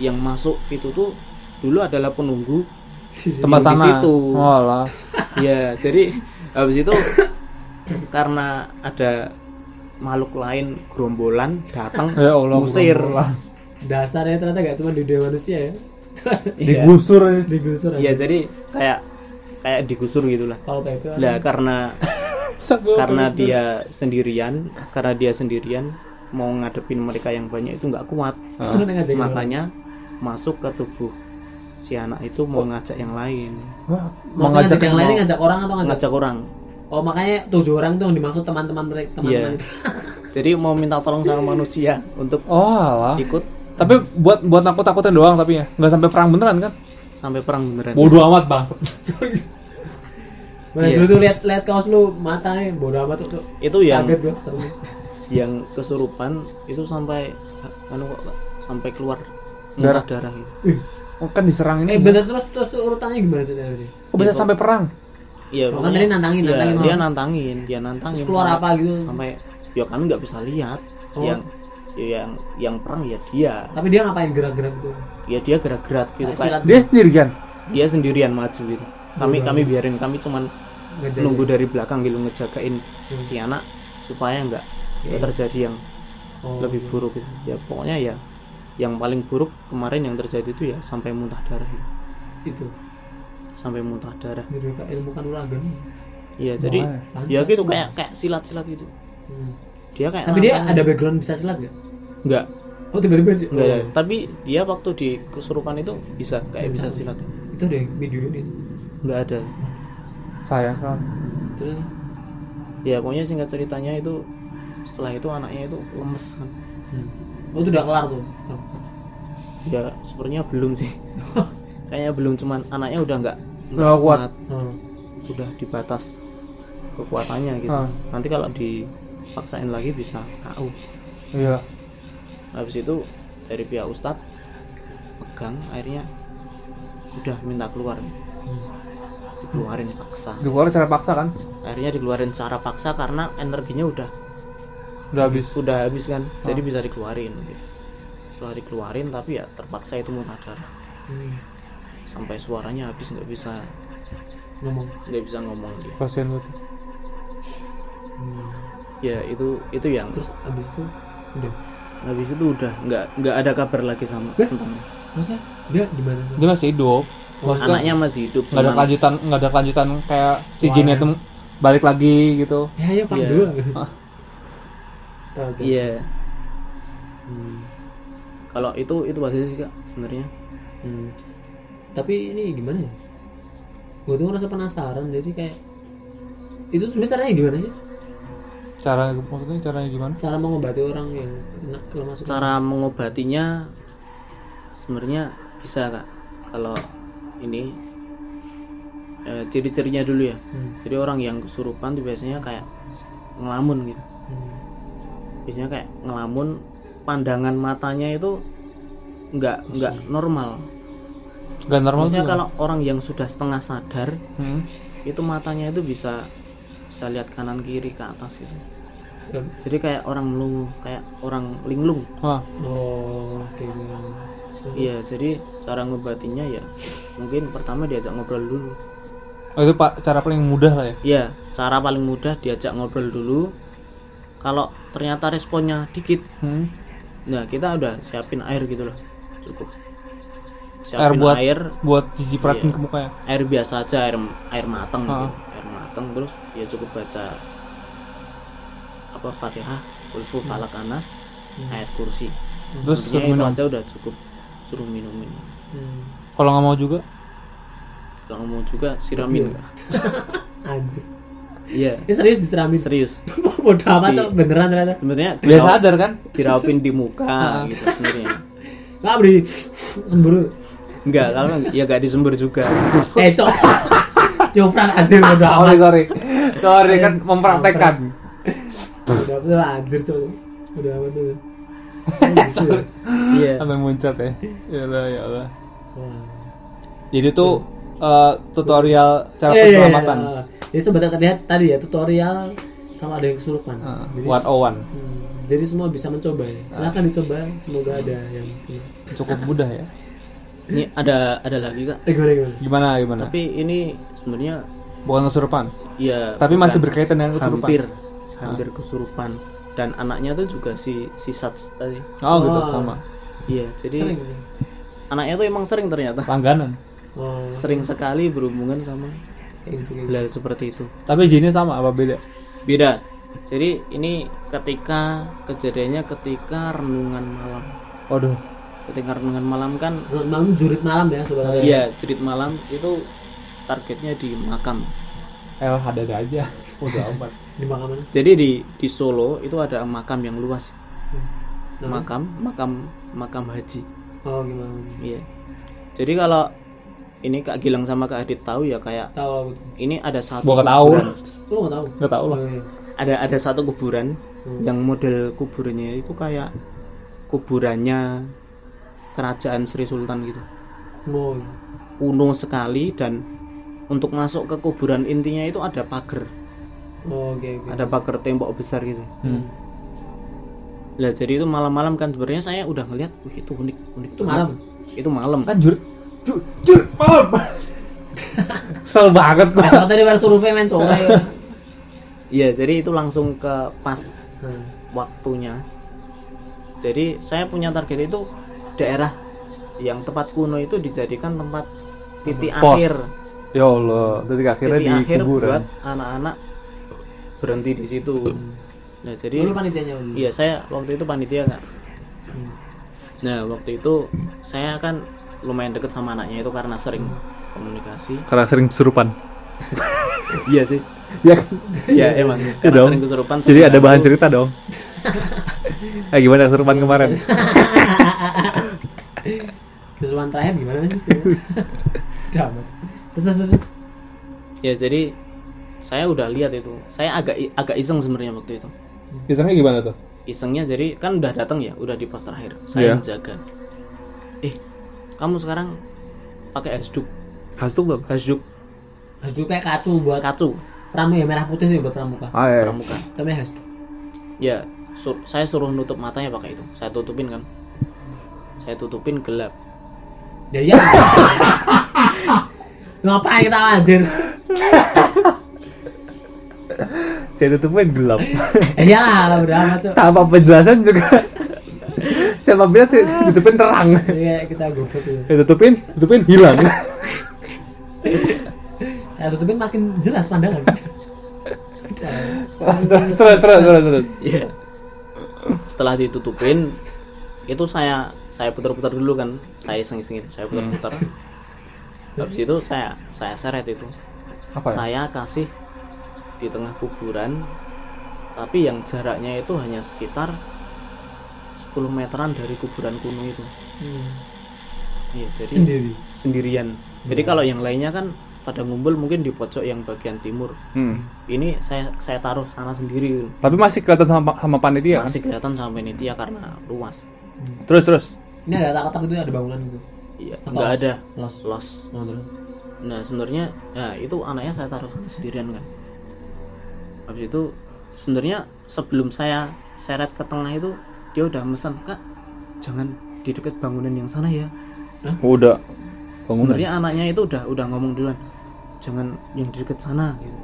yang masuk itu tuh dulu adalah penunggu Tempat yang di sana. situ. Oh, lah. ya jadi habis itu karena ada makhluk lain gerombolan datang Ya Allah. musir Allah. Dasarnya ternyata gak cuma di dunia manusia ya. Iya. Digusur ini. Digusur Iya jadi kayak kayak digusur gitulah Kalau lah karena karena dia sendirian karena dia sendirian mau ngadepin mereka yang banyak itu nggak kuat ngajakin makanya masuk ke tubuh si anak itu mau ngajak yang lain Wah, Mau ngajak ngajak yang lain ngajak orang atau ngajak? ngajak orang Oh makanya tujuh orang tuh yang dimaksud teman-teman mereka teman-teman Iya. itu. jadi mau minta tolong sama manusia untuk Oh, alah. ikut Tapi buat buat nakut-nakutin doang tapi ya. Nggak sampai perang beneran kan? sampai perang beneran Bodoh amat, Bang. Mana Iya. dulu tuh lihat lihat kaos lu matanya bodoh amat tuh. itu yang Kaget gua sama. yang kesurupan itu sampai anu kok sampai keluar muntah darah gitu. Oh, kan diserang Eh ini. bener terus terus urutannya gimana sih tadi? Kok bisa sampai perang? Iya, Oh, kan tadi nantangin, iya, nantangin dia nantangin, dia nantangin. Terus keluar sampai- apa gitu? Sampai ya kami nggak bisa lihat. Oh. Yang ya yang yang perang ya dia. Tapi dia ngapain gerak-gerak gitu? Ya dia gerak-gerak gitu Kayak kayak silat Dia sendirian. dia sendirian maju gitu. Kami kami biarin kami cuman ngejaga. nunggu dari belakang gitu ngejagain Hmm. si anak supaya nggak nggak Iya. terjadi yang Oh, lebih buruk gitu. Ya pokoknya ya yang paling buruk kemarin yang terjadi itu ya sampai muntah darah gitu. itu. sampai muntah darah. Jadi kayak ilmu kanuragan. Iya, jadi Wah, ya gitu kayak kayak silat-silat gitu. Hmm. Dia kayak Tapi dia ada background bisa silat gak? enggak Oh tiba-tiba enggak oh, ya. tapi dia waktu di kesurupan itu bisa kayak bisa silat Itu ada yang video ini. enggak ada Sayang kan. Terus ya pokoknya singkat ceritanya itu setelah itu anaknya itu lemes kan hmm. Oh itu udah kelar tuh. Ya sepertinya belum sih kayaknya belum cuman anaknya udah enggak Nggak kuat. Oh. sudah dibatas kekuatannya gitu Ah. nanti kalau dipaksain lagi bisa KU Iya. habis itu dari pihak ustadz pegang akhirnya udah minta keluar dikeluarin paksa Dikeluarin secara paksa kan? akhirnya dikeluarin secara paksa karena energinya udah Udah habis. udah habis kan jadi bisa dikeluarin gitu. setelah dikeluarin tapi ya terpaksa itu muntah darah Hmm. sampai suaranya habis nggak bisa Ngomong. nggak bisa ngomong dia Pasien lu. Hmm. ya itu itu yang Terus abis itu udah. habis itu udah nggak nggak ada kabar lagi sama tentangnya Maksudnya dia di mana sih? Dia masih hidup. Maksudnya anaknya masih hidup nggak ada kelanjutan, nggak ada kelanjutan kayak si jinnya itu balik lagi gitu. Ya ya part Iya. iya Hmm. kalau itu itu pasti sih kak sebenarnya Hmm. Tapi ini gimana ya? Gue tuh ngerasa penasaran jadi kayak itu sebenarnya caranya gimana sih? Cara maksudnya caranya gimana? Cara mengobati orang yang kena kelemasan. cara mengobatinya sebenarnya bisa kak kalau ini eh, ciri-cirinya dulu ya Hmm. jadi orang yang kesurupan tuh biasanya kayak ngelamun gitu Biasanya kayak ngelamun pandangan matanya itu nggak nggak normal Gak normal maksudnya juga. kalau orang yang sudah setengah sadar Hmm. itu matanya itu bisa bisa lihat kanan kiri ke atas gitu Ya. jadi kayak orang melungu kayak orang linglung Wah, Oh, oke. iya jadi cara ngobatinya ya mungkin pertama diajak ngobrol dulu Oh, itu pak cara paling mudah lah ya. Iya, cara paling mudah diajak ngobrol dulu. Kalau ternyata responnya dikit, Hmm. nah kita udah siapin air gitu loh, cukup. Air Siapin buat air, buat dicipratin Iya. ke mukanya. air biasa aja, air air mateng, Ah. gitu. air mateng terus ya cukup baca apa fatihah, ulfu falak anas, ayat kursi. Terus Intinya suruh minum. aja udah cukup, suruh minumin. Hmm. Kalau nggak mau juga, Kalau mau juga siramin. Anjir. Iya, Ini serius disiramin. serius. Bodoh amat Iya. Cok. beneran ternyata. Sebenarnya dia diraup- sadar kan? diraupin di muka gitu sebenarnya. Nggak beri semburu. Enggak, kalau ya gak disembur juga. Eh cok. Jofran anjir bodoh Sorry amat. sorry, sorry kan mempraktekkan. Amat anjir cok. Bodoh amat tuh. Iya. Sampai muncrat ya. Ya Allah ya Allah. Jadi tuh eh, tutorial cara Iya, iya, iya. penyelamatan. Jadi sobat terlihat tadi ya tutorial kalau ada yang kesurupan. Uh, Jadi, one. hmm, jadi semua bisa mencoba ya. Silahkan dicoba. Semoga ada yang punya. Cukup mudah ya. Ini ada ada lagi kak. Eh gimana gimana? Gimana gimana? Tapi ini sebenarnya Bukan kesurupan. ya Tapi bukan masih berkaitan dengan kesurupan. hampir hampir kesurupan dan anaknya tuh juga si si Sats tadi. Oh, gitu Oh. sama. Iya, jadi Sering. ya? anaknya tuh emang sering ternyata. Langganan. Oh, Sering sekali berhubungan sama kayak gitu gitu. hal seperti itu. Tapi jinnya sama apa beda? Beda. Jadi ini ketika kejadiannya ketika renungan malam. Waduh. Ketika renungan malam kan Malam jurit malam ya terlihat. Iya, jerit malam itu targetnya di makam. Eh, ada ada aja. Udah amat. Di makam mana? Jadi di di Solo itu ada makam yang luas. Makam, makam, makam haji. Oh gimana? Iya. Jadi kalau ini Kak Gilang sama Kak Adit tahu ya kayak Tahu ini ada satu Gua tahu. kuburan. Lu nggak tahu? Nggak tahu lah. Oh, iya. Ada ada satu kuburan yang model kuburannya itu kayak kuburannya kerajaan Sri Sultan gitu. Oh, iya. Kuno sekali dan untuk masuk ke kuburan intinya itu ada pagar. Oh, oke oke. Ada pagar tembok besar gitu. Hmm. Lah jadi itu malam-malam kan sebenarnya saya udah ngeliat, wih itu unik, unik Itu malam? Itu malam. Kan jur. Jur, jur, malam. Kesel banget gua. Pas tadi baru survei main sore. ya. Iya, jadi itu langsung ke pas Hmm. waktunya. Jadi saya punya target itu daerah yang tempat kuno itu dijadikan tempat titik Pos. akhir, Ya Allah, titik akhirnya titik di akhir kuburan. buat anak-anak berhenti di situ. Nah, jadi Lu panitianya iya saya waktu itu panitia nggak. Hmm. Nah, waktu itu saya kan lumayan deket sama anaknya itu karena sering komunikasi. Karena sering kesurupan. Iya sih. Ya? Iya emang. Iya Karena dong. sering kesurupan. Jadi ada bahan cerita dong. Ah gimana kesurupan kemarin? Kesurupan terakhir gimana sih? Damat. Terus terus. Ya jadi saya udah lihat itu. Saya agak agak iseng sebenarnya waktu itu. Pisangnya gimana tuh? Isengnya jadi kan udah datang ya, udah di pos terakhir. Saya Iya. menjaga. Eh, kamu sekarang pakai hasduk. Hastuk belum? Hasduk Hasdu kayak kacu buat kacu pramu ya merah putih sih buat pramuka. Ah ya. pramuka. Tapi hasdu. Ya, sur- saya suruh nutup matanya pakai itu. Saya tutupin kan. Saya tutupin gelap. Ya iya. Ngapain kita anjir? Saya tutupin gelap. Ya iyalah udah amat Cok. Tanpa penjelasan juga. Siapa bilang saya tutupin terang. Iya kita goblok ya. Saya tutupin, tutupin hilang. Saya tutupin makin jelas pandangan. terus terus terus terus terus. Iya. Setelah ditutupin, itu saya saya putar-putar dulu kan. Saya iseng-isengin, saya putar-putar. Habis itu saya saya seret itu. Apa ya? Saya kasih di tengah kuburan, tapi yang jaraknya itu hanya sekitar 10 meteran dari kuburan kuno itu. Hmm. Iya, jadi Sendiri. sendirian. Jadi kalau yang lainnya kan pada ngumpul mungkin di pojok yang bagian timur. Hmm. Ini saya saya taruh sana sendiri. Tapi masih kelihatan sama sama panitia kan? Masih kelihatan sama penitia karena luas. Terus terus. Ini ada atap-atap itu ada bangunan gitu. Iya, Atau nggak los? ada Los. los. Oh, terus. Nah sebenarnya, nah itu anaknya saya taruh sana sendirian kan. Habis itu sebenarnya sebelum saya seret ke tengah itu dia udah mesen kak jangan di dekat bangunan yang sana ya Udah bangunan. sebenarnya anaknya itu udah udah ngomong duluan jangan yang di dekat sana gitu.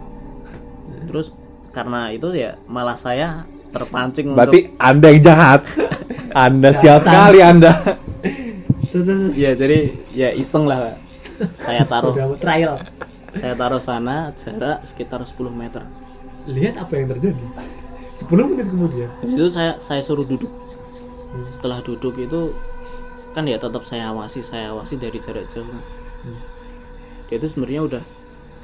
terus karena itu ya malah saya terpancing Berarti Anda yang jahat. anda sial sekali Anda. Untuk ya jadi ya iseng lah saya taruh trial. saya taruh sana jarak sekitar 10 meter Lihat apa yang terjadi. 10 menit kemudian. Itu saya saya suruh duduk. Setelah duduk itu kan ya tetap saya awasi saya awasi dari jarak jauh. Kan dia itu sebenarnya udah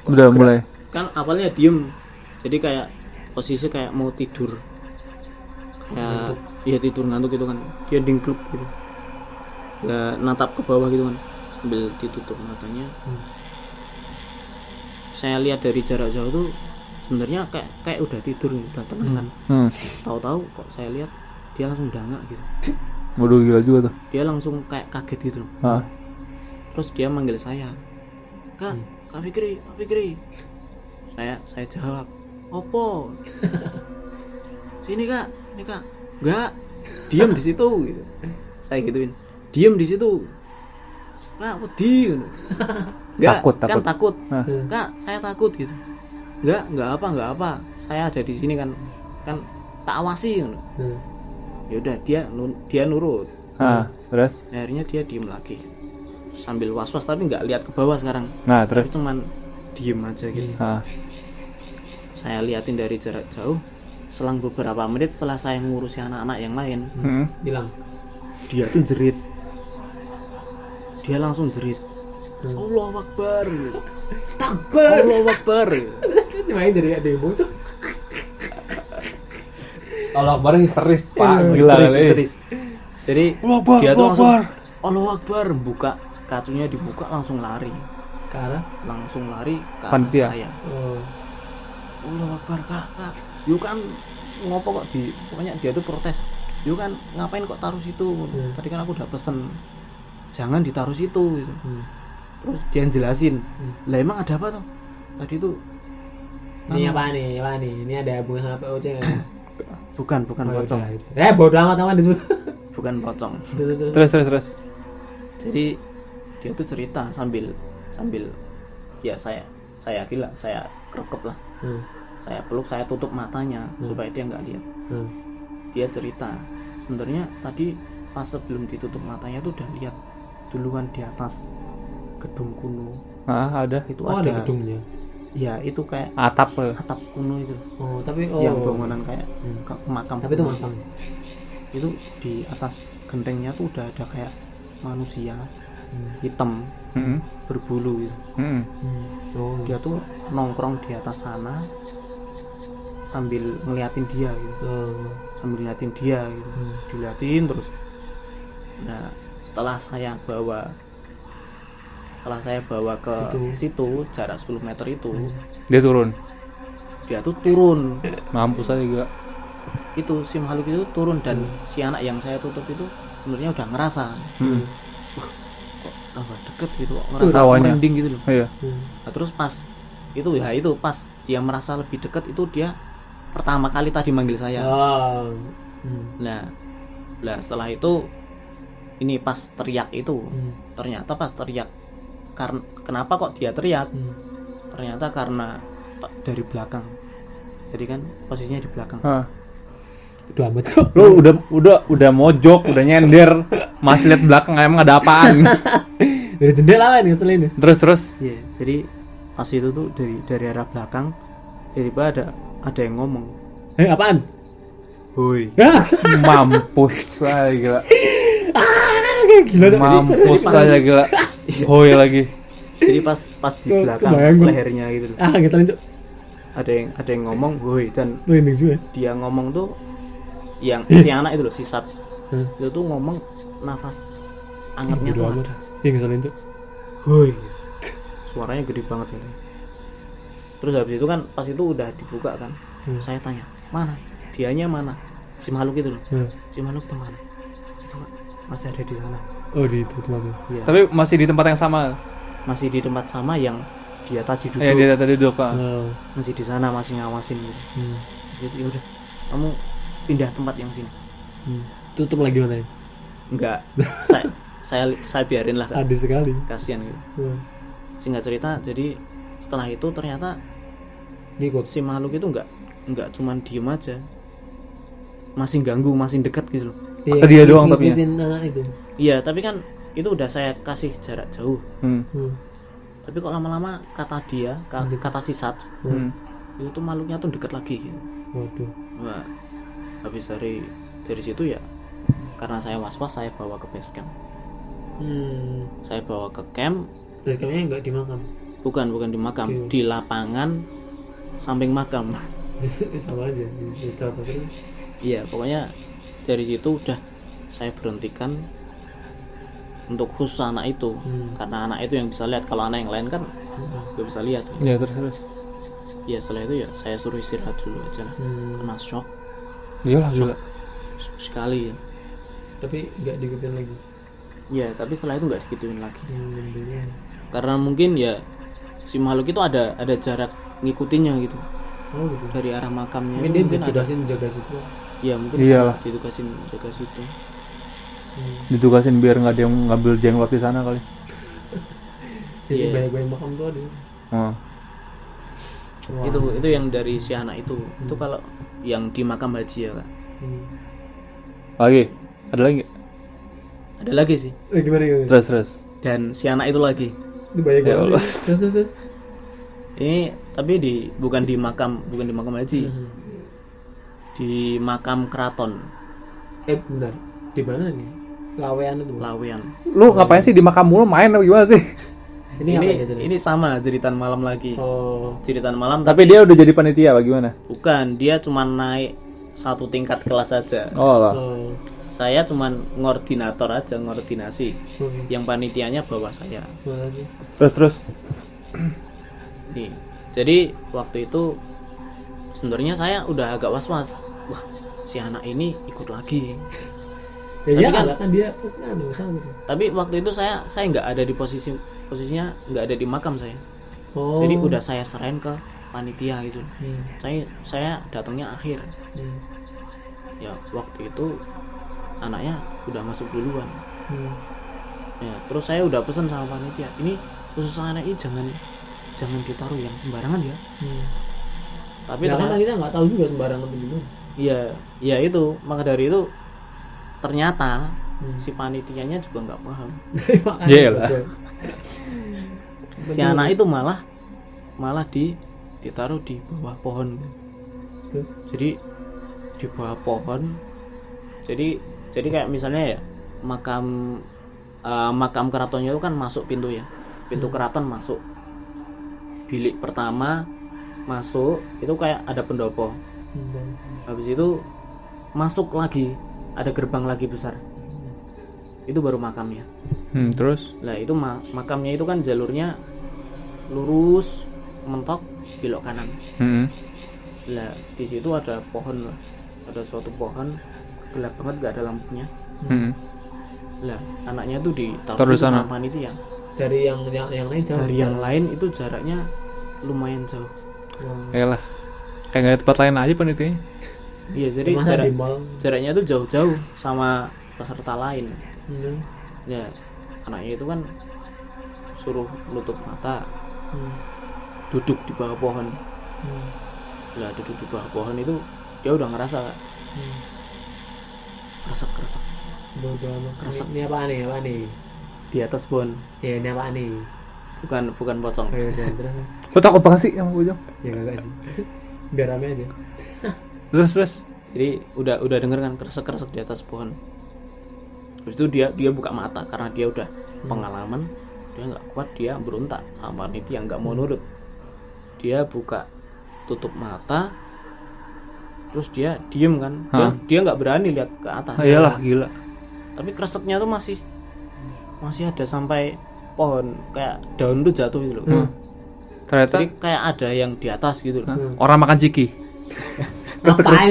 Udah mulai. kan awalnya diem. Jadi kayak posisi kayak mau tidur. Kayak ya tidur ngantuk gitu kan. Dia dingkluk gitu. Ya natap ke bawah gitu kan sambil ditutup matanya. Saya lihat dari jarak jauh tuh sebenarnya kayak kayak udah tidur gitu, udah tenang kan Hmm. tahu-tahu kok saya lihat dia langsung dangak gitu Waduh gila juga tuh. dia langsung kayak kaget gitu loh Ah. terus dia manggil saya kak kak Fikri kak Fikri saya saya jawab opo sini kak ini kak enggak diam di situ gitu saya gituin diam di situ kak wedi gitu. enggak Takut, kan takut. takut Ah. kak saya takut gitu enggak enggak apa enggak apa saya ada di sini kan kan tak awasi gitu. Hmm. ya udah dia nu- dia nurut Ah, terus? akhirnya dia diem lagi sambil was was tapi nggak lihat ke bawah sekarang Nah, terus terus? cuman diem aja gitu Ah. saya liatin dari jarak jauh selang beberapa menit setelah saya ngurusi anak-anak yang lain Hmm. Hilang. dia tuh jerit dia langsung jerit Allah Akbar Takbar. Allah Akbar Main jadi ada yang bocor. Allah bareng histeris, Pak. Serius, Gila kali. serius. jadi Allah Akbar, dia tuh Allah langsung Akbar. Allah Akbar buka kacunya dibuka langsung lari Karena langsung lari ke arah Panitia. saya oh, Allah Akbar kak, kak. Yuk kan ngopo kok di pokoknya dia tuh protes. Yuk kan ngapain kok taruh situ? Hmm. Tadi kan aku udah pesen jangan ditaruh situ gitu. Hmm. Terus dia jelasin. Lah emang ada apa tuh? Tadi tuh ini apa nih? Apa nih? Ini ada hubungan sama POC nggak? bukan bukan Oh, pocong. Eh bodoh amat amat disebut. bukan pocong. Terus, terus, terus. Terus, terus, terus. Jadi dia tuh cerita sambil sambil ya saya saya gila saya krokep lah. Hmm. Saya peluk, saya tutup matanya supaya dia nggak lihat. Hmm. dia cerita sebenarnya tadi pas sebelum ditutup matanya tuh udah lihat duluan di atas gedung kuno Ah, ada. itu Oh ada, ada gedungnya. Ya itu kayak Atap. eh. atap kuno itu Oh tapi oh. yang bangunan kayak Hmm. makam Tapi itu makam. itu di atas gentengnya tuh udah ada kayak manusia Hmm. hitam Hmm. berbulu gitu Hmm. Hmm. Oh. dia tuh nongkrong di atas sana sambil ngeliatin dia gitu Oh. sambil ngeliatin dia gitu Hmm. diliatin terus nah setelah saya bawa setelah saya bawa ke Situ. situ, jarak 10 meter itu Dia turun. dia tuh turun Mampus aja gila. itu si makhluk itu turun dan si anak yang saya tutup itu sebenarnya udah ngerasa Hmm. kok tambah deket gitu kok ngerasa awalnya. merinding gitu loh Iya. Hmm. nah, terus pas itu ya itu pas dia merasa lebih deket itu dia pertama kali tadi manggil saya Oh. Hmm. nah lah setelah itu ini pas teriak itu Hmm. ternyata pas teriak karena kenapa kok dia teriak Hmm. ternyata karena dari belakang jadi kan posisinya di belakang Ah. Udah amat kok. Lu udah udah udah mojok, udah nyender, masih lihat belakang emang ada apaan. Dari jendela kan ngeselin. terus terus. Iya, jadi pas itu tuh dari dari arah belakang tiba-tiba ada ada yang ngomong Eh apaan? Hoi Ah, Mampus gila. Gila. Mampus aja gila. Hoi lagi. jadi pas pas di belakang lehernya gitu. Ah, ngeselin cuk. ada yang ada yang ngomong woi dan dia ngomong tuh yang si anak itu loh si Sat Hmm. itu tuh ngomong nafas angetnya tuh ada. Ih, ngeselin cuk. Hoi. Suaranya gede banget gitu. Terus habis itu kan pas itu udah dibuka kan. Hmm. Saya tanya, "Mana? Dianya mana?" Si makhluk itu loh. Hmm. Si makhluk itu mana? Itu masih ada di sana. Oh di itu tempatnya. Iya. Tapi masih di tempat yang sama. Masih di tempat sama yang dia tadi duduk. Eh dia tadi duduk. Oh. Masih di sana masih ngawasin gitu. Hmm. Jadi ya udah, kamu pindah tempat yang sini. Hmm. Tutup lagi matanya. enggak saya saya saya biarin lah sadis sekali kasihan gitu Hmm. singkat cerita jadi setelah itu ternyata ngikut si makhluk itu enggak enggak cuman diem aja masih ganggu masih dekat gitu loh Ke dia doang tapi ya? ngikutin anak itu iya tapi kan itu udah saya kasih jarak jauh Hmm. Hmm. tapi kok lama-lama kata dia ka- kata si Sat Hmm. itu tuh makhluknya tuh deket lagi gitu waduh Wah, habis dari dari situ ya karena saya was-was saya bawa ke base camp hmm. saya bawa ke camp dari kayaknya nggak di makam bukan bukan di makam Oke. di lapangan samping makam sama aja di iya pokoknya dari situ udah saya berhentikan untuk khusus anak itu. Hmm. karena anak itu yang bisa lihat. Kalau anak yang lain kan Hmm. gak bisa lihat. Ya terus terus. ya setelah itu ya saya suruh istirahat dulu aja lah. Hmm. kena shock. Iyalah gila. shock. Sekali ya. Tapi nggak diikutin lagi? Ya tapi setelah itu nggak dikituin lagi. Hmm, karena mungkin ya si makhluk itu ada ada jarak ngikutinnya gitu. Oh gitu. Dari arah makamnya mungkin dia mungkin ada jaga situ ya mungkin Iyalah. ditugasin jaga situ hmm. Ditugasin biar nggak ada yang ngambil jenglot di sana kali. ya Iya. banyak banyak makam tuh ada Oh. Wah. itu itu yang dari si anak itu itu kalau yang di makam haji ya kak hmm. Lagi. Ada lagi ada lagi sih eh, gimana gimana Terus terus. dan si anak itu lagi itu banyak Ya banget terus terus ini tapi di bukan di makam bukan di makam haji Hmm. Di makam keraton. Eh bentar. Di mana nih lawean itu lawean. Lu ngapain sih di makam mulu? Main apa gimana sih? ini, ini ya ini sama jeritan malam lagi. Oh. Jeritan malam Tapi dia udah jadi panitia apa gimana? bukan dia cuma naik satu tingkat kelas saja Oh lah. oh. Saya cuman ngordinator aja ngordinasi. Oke yang panitianya bawa saya. Terus terus. nih jadi waktu itu sebenarnya saya udah agak was was wah si anak ini ikut lagi. Ya Tapi iya kan- kan, kan dia kan gitu tapi waktu itu saya saya nggak ada di posisi posisinya nggak ada di makam saya. Oh. jadi udah saya serahin ke panitia gitu. Hmm. saya saya datangnya akhir. Hmm. ya waktu itu anaknya udah masuk duluan. Hmm. ya terus saya udah pesen sama panitia ini khusus anak ini jangan jangan ditaruh yang sembarangan ya. Hmm. Tapi ternyata- kan kita nggak tahu juga sembarangan itu gimana Iya, iya itu. Maka dari itu ternyata Hmm. si panitianya juga nggak paham. Iya lah. Si anak itu malah malah di ditaruh di bawah pohon. terus Jadi di bawah pohon. Jadi jadi kayak misalnya ya makam eh, makam keratonnya itu kan masuk pintu ya. Pintu keraton masuk. Bilik pertama masuk itu kayak ada pendopo. Hmm. Habis itu masuk lagi ada gerbang lagi besar. Itu baru makamnya. Hmm, terus. Lah itu ma- makamnya itu kan jalurnya lurus mentok belok kanan. Hmm. Lah di situ ada pohon lah. Ada suatu pohon gelap banget gak ada lampunya. Hmm. Lah anaknya tuh ditaruh Taruh di di sana. sama panitia. dari yang yang yang lain jauh Dari yang lain itu jaraknya lumayan jauh. Wah. Ya lah. Kayak nggak ada tempat lain aja panitianya. Iya jadi masa jarak jaraknya tuh jauh-jauh sama peserta lain. Hmm. Ya anaknya itu kan suruh nutup mata Hmm. duduk di bawah pohon Hmm. lah duduk di bawah pohon itu dia udah ngerasa Hmm. kresek kresek. Kresek. Ini apa nih? Apa nih? di atas pohon Ya ini apa nih? bukan bukan pocong Oh, ya Lu takut banget sih sama bujang? Ya kagak sih. Biar rame aja. Terus terus. jadi udah udah denger kan kresek di atas pohon terus itu dia dia buka mata karena dia udah pengalaman dia nggak kuat dia berontak sama panitia nggak mau nurut dia buka tutup mata terus dia diem kan dia Hah? dia nggak berani lihat ke atas Ah, iyalah gila. tapi kreseknya tuh masih masih ada sampai pohon kayak daun tuh jatuh gitu loh Hmm. Ternyata jadi kayak ada yang di atas gitu loh Hah? orang makan ciki. Ngapain?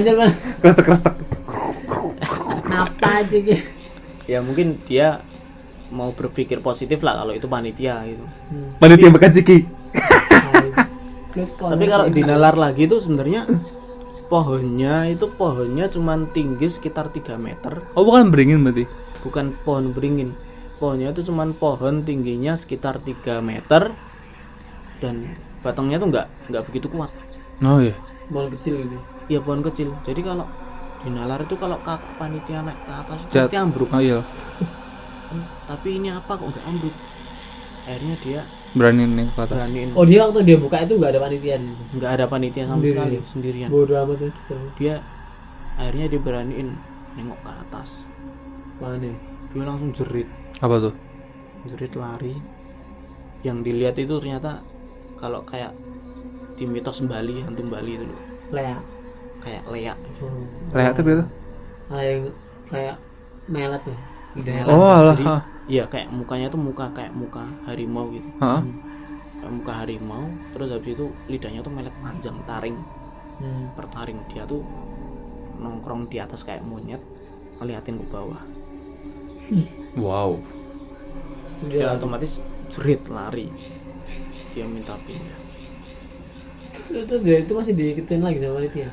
Kresek kresek. Kenapa aja gitu? ya mungkin dia mau berpikir positif lah kalau itu panitia gitu Hmm. Panitia makan ciki. Terus tapi kalau dinalar lagi itu sebenarnya pohonnya itu pohonnya cuman tinggi sekitar 3 meter Oh bukan beringin berarti. bukan pohon beringin pohonnya itu cuman pohon tingginya sekitar 3 meter dan batangnya tuh nggak nggak begitu kuat. Oh iya. Pohon kecil gitu. Iya pohon kecil. Jadi kalau di nalar itu kalau kakak panitia naik ke atas itu Jat- pasti ambruk. oh iya. Hmm, tapi ini apa kok nggak ambruk? Akhirnya dia berani nih ke atas. beraniin. Oh dia waktu dia buka itu nggak ada panitia di situ. nggak ada panitia sama Sendiri. sekali sendirian. Bodoh amat ya. Dia akhirnya dia beraniin nengok ke atas. Mana nih? dia langsung jerit. Apa tuh? Jerit lari. Yang dilihat itu ternyata kalau kayak di mitos Bali hantu Bali itu loh. Lea. kayak leak. Hmm. rehat tuh gitu Malah yang kayak melet tuh. Lidahnya oh iya kayak mukanya tuh muka kayak muka harimau gitu. Hah? kayak muka harimau terus habis itu lidahnya tuh melet panjang taring. Hmm. bertaring dia tuh nongkrong di atas kayak monyet ngeliatin ke bawah. Wow. Dia dia otomatis jerit lari dia minta pindah terus, terus dia itu masih diikutin lagi sama panitia.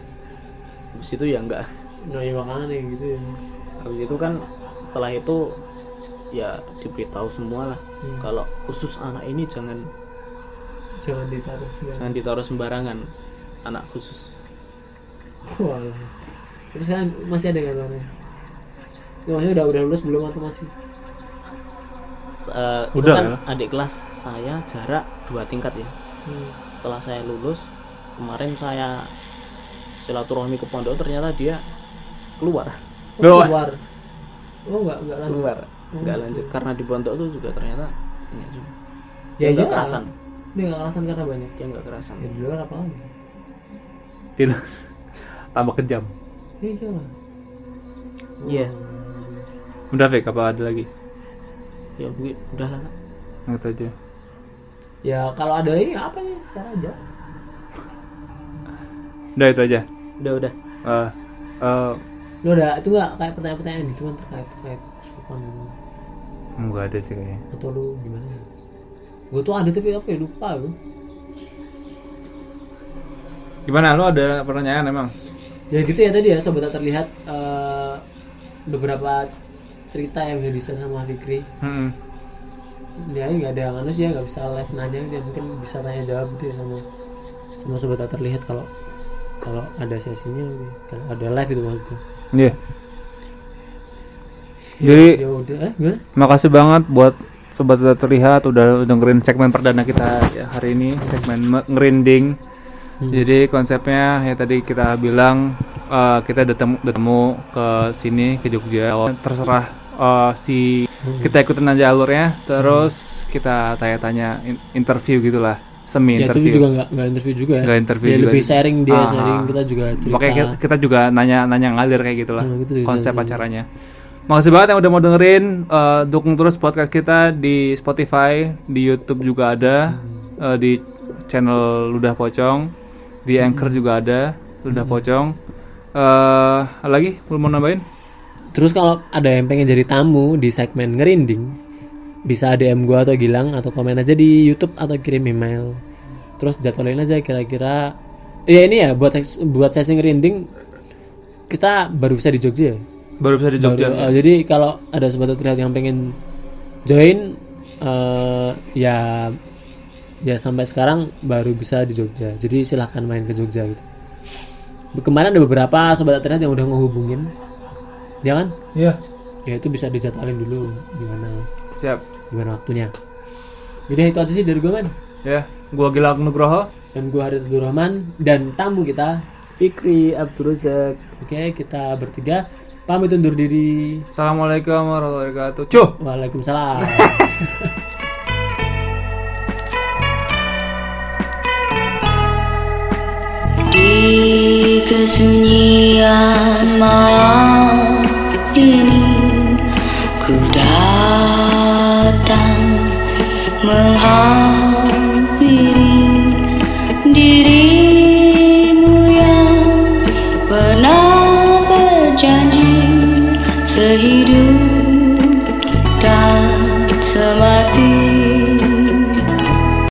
habis itu ya enggak Nah ya makanan ya gitu ya. habis itu kan setelah itu ya diberitahu semua lah Hmm. kalau khusus anak ini jangan Jangan ditaruh. Ya. jangan ditaruh sembarangan anak khusus Wah. Terus kan masih ada nggak? Ya, maksudnya udah udah lulus belum atau masih? Eh, itu Udah kan ya? adik kelas saya jarak dua tingkat ya Hmm. setelah saya lulus kemarin saya silaturahmi ke pondok ternyata dia keluar Oh, keluar. Oh enggak enggak lanjut. keluar nggak lanjut karena di pondok tuh juga ternyata ini juga. Ya dia nggak iya. kerasan Dia enggak kerasan karena banyak. dia nggak kerasan Ya di luar apa lagi? tidak tambah kejam Iya iya lah. iya udah Fik apa ada lagi ya udah. Lah nggak aja. Ya kalau ada lagi ya apa ya share aja. udah itu aja. Udah udah. Eh, eh, Lu ada itu enggak kayak pertanyaan-pertanyaan gitu kan terkait terkait kesurupan. Nggak ada sih kayaknya. Atau lu gimana? Gue tuh ada tapi apa ya? Lupa gue. gimana? Lu ada pertanyaan emang? Ya gitu ya tadi ya sobat terlihat eh, beberapa cerita yang udah bisa sama Fikri. Hmm. Ya nggak ada anu sih ya nggak bisa live nanya dia mungkin bisa tanya jawab gitu ya sama sama sobat tak terlihat kalau kalau ada sesinya gitu. kalau ada live itu maksudnya. Iya. Jadi Ya udah eh gimana? makasih banget buat sobat tidak terlihat udah dengerin segmen perdana kita ya, hari ini segmen me- ngerinding. Jadi konsepnya ya tadi kita bilang eh, kita datang datang ke sini ke Jogja. Terserah eh, si kita ikutin aja alurnya. Terus kita tanya-tanya in- interview gitulah semi Ya itu interview. juga nggak interview juga ya. Nggak interview Ya, juga. lebih sharing dia Ah, sharing ah. kita juga cerita. Makanya kita, kita juga nanya-nanya ngalir kayak gitulah Nah, gitu konsep acaranya. Makasih banget yang udah mau dengerin. Eh, dukung terus podcast kita di Spotify, di YouTube juga ada, Hmm. eh, di channel Ludah Pocong, di Hmm. Anchor juga ada Ludah Pocong. Eh, ada lagi belum mau nambahin? Terus kalau ada yang pengen jadi tamu di segmen ngerinding, bisa DM gua atau Gilang atau komen aja di YouTube atau kirim email. Terus jadwalin aja kira-kira ya ini ya buat ses- buat sesi ngerinding kita baru bisa di Jogja ya. Baru bisa di Jogja. Baru- eh, jadi kalau ada sobat terlihat yang pengen join eh, ya ya sampai sekarang baru bisa di Jogja. Jadi silahkan main ke Jogja gitu. Kemarin ada beberapa sobat terlihat yang udah ngehubungin, ya kan? Iya. ya itu bisa dijadwalin dulu gimana Siap. gimana waktunya jadi itu aja sih dari gue man Ya, gua Gilang Nugroho. dan gue Harit Abdul Rahman dan tamu kita Fikri Abdul Razak oke kita bertiga pamit undur diri Assalamualaikum warahmatullahi wabarakatuh. Cuh. Waalaikumsalam Di kesunyian malam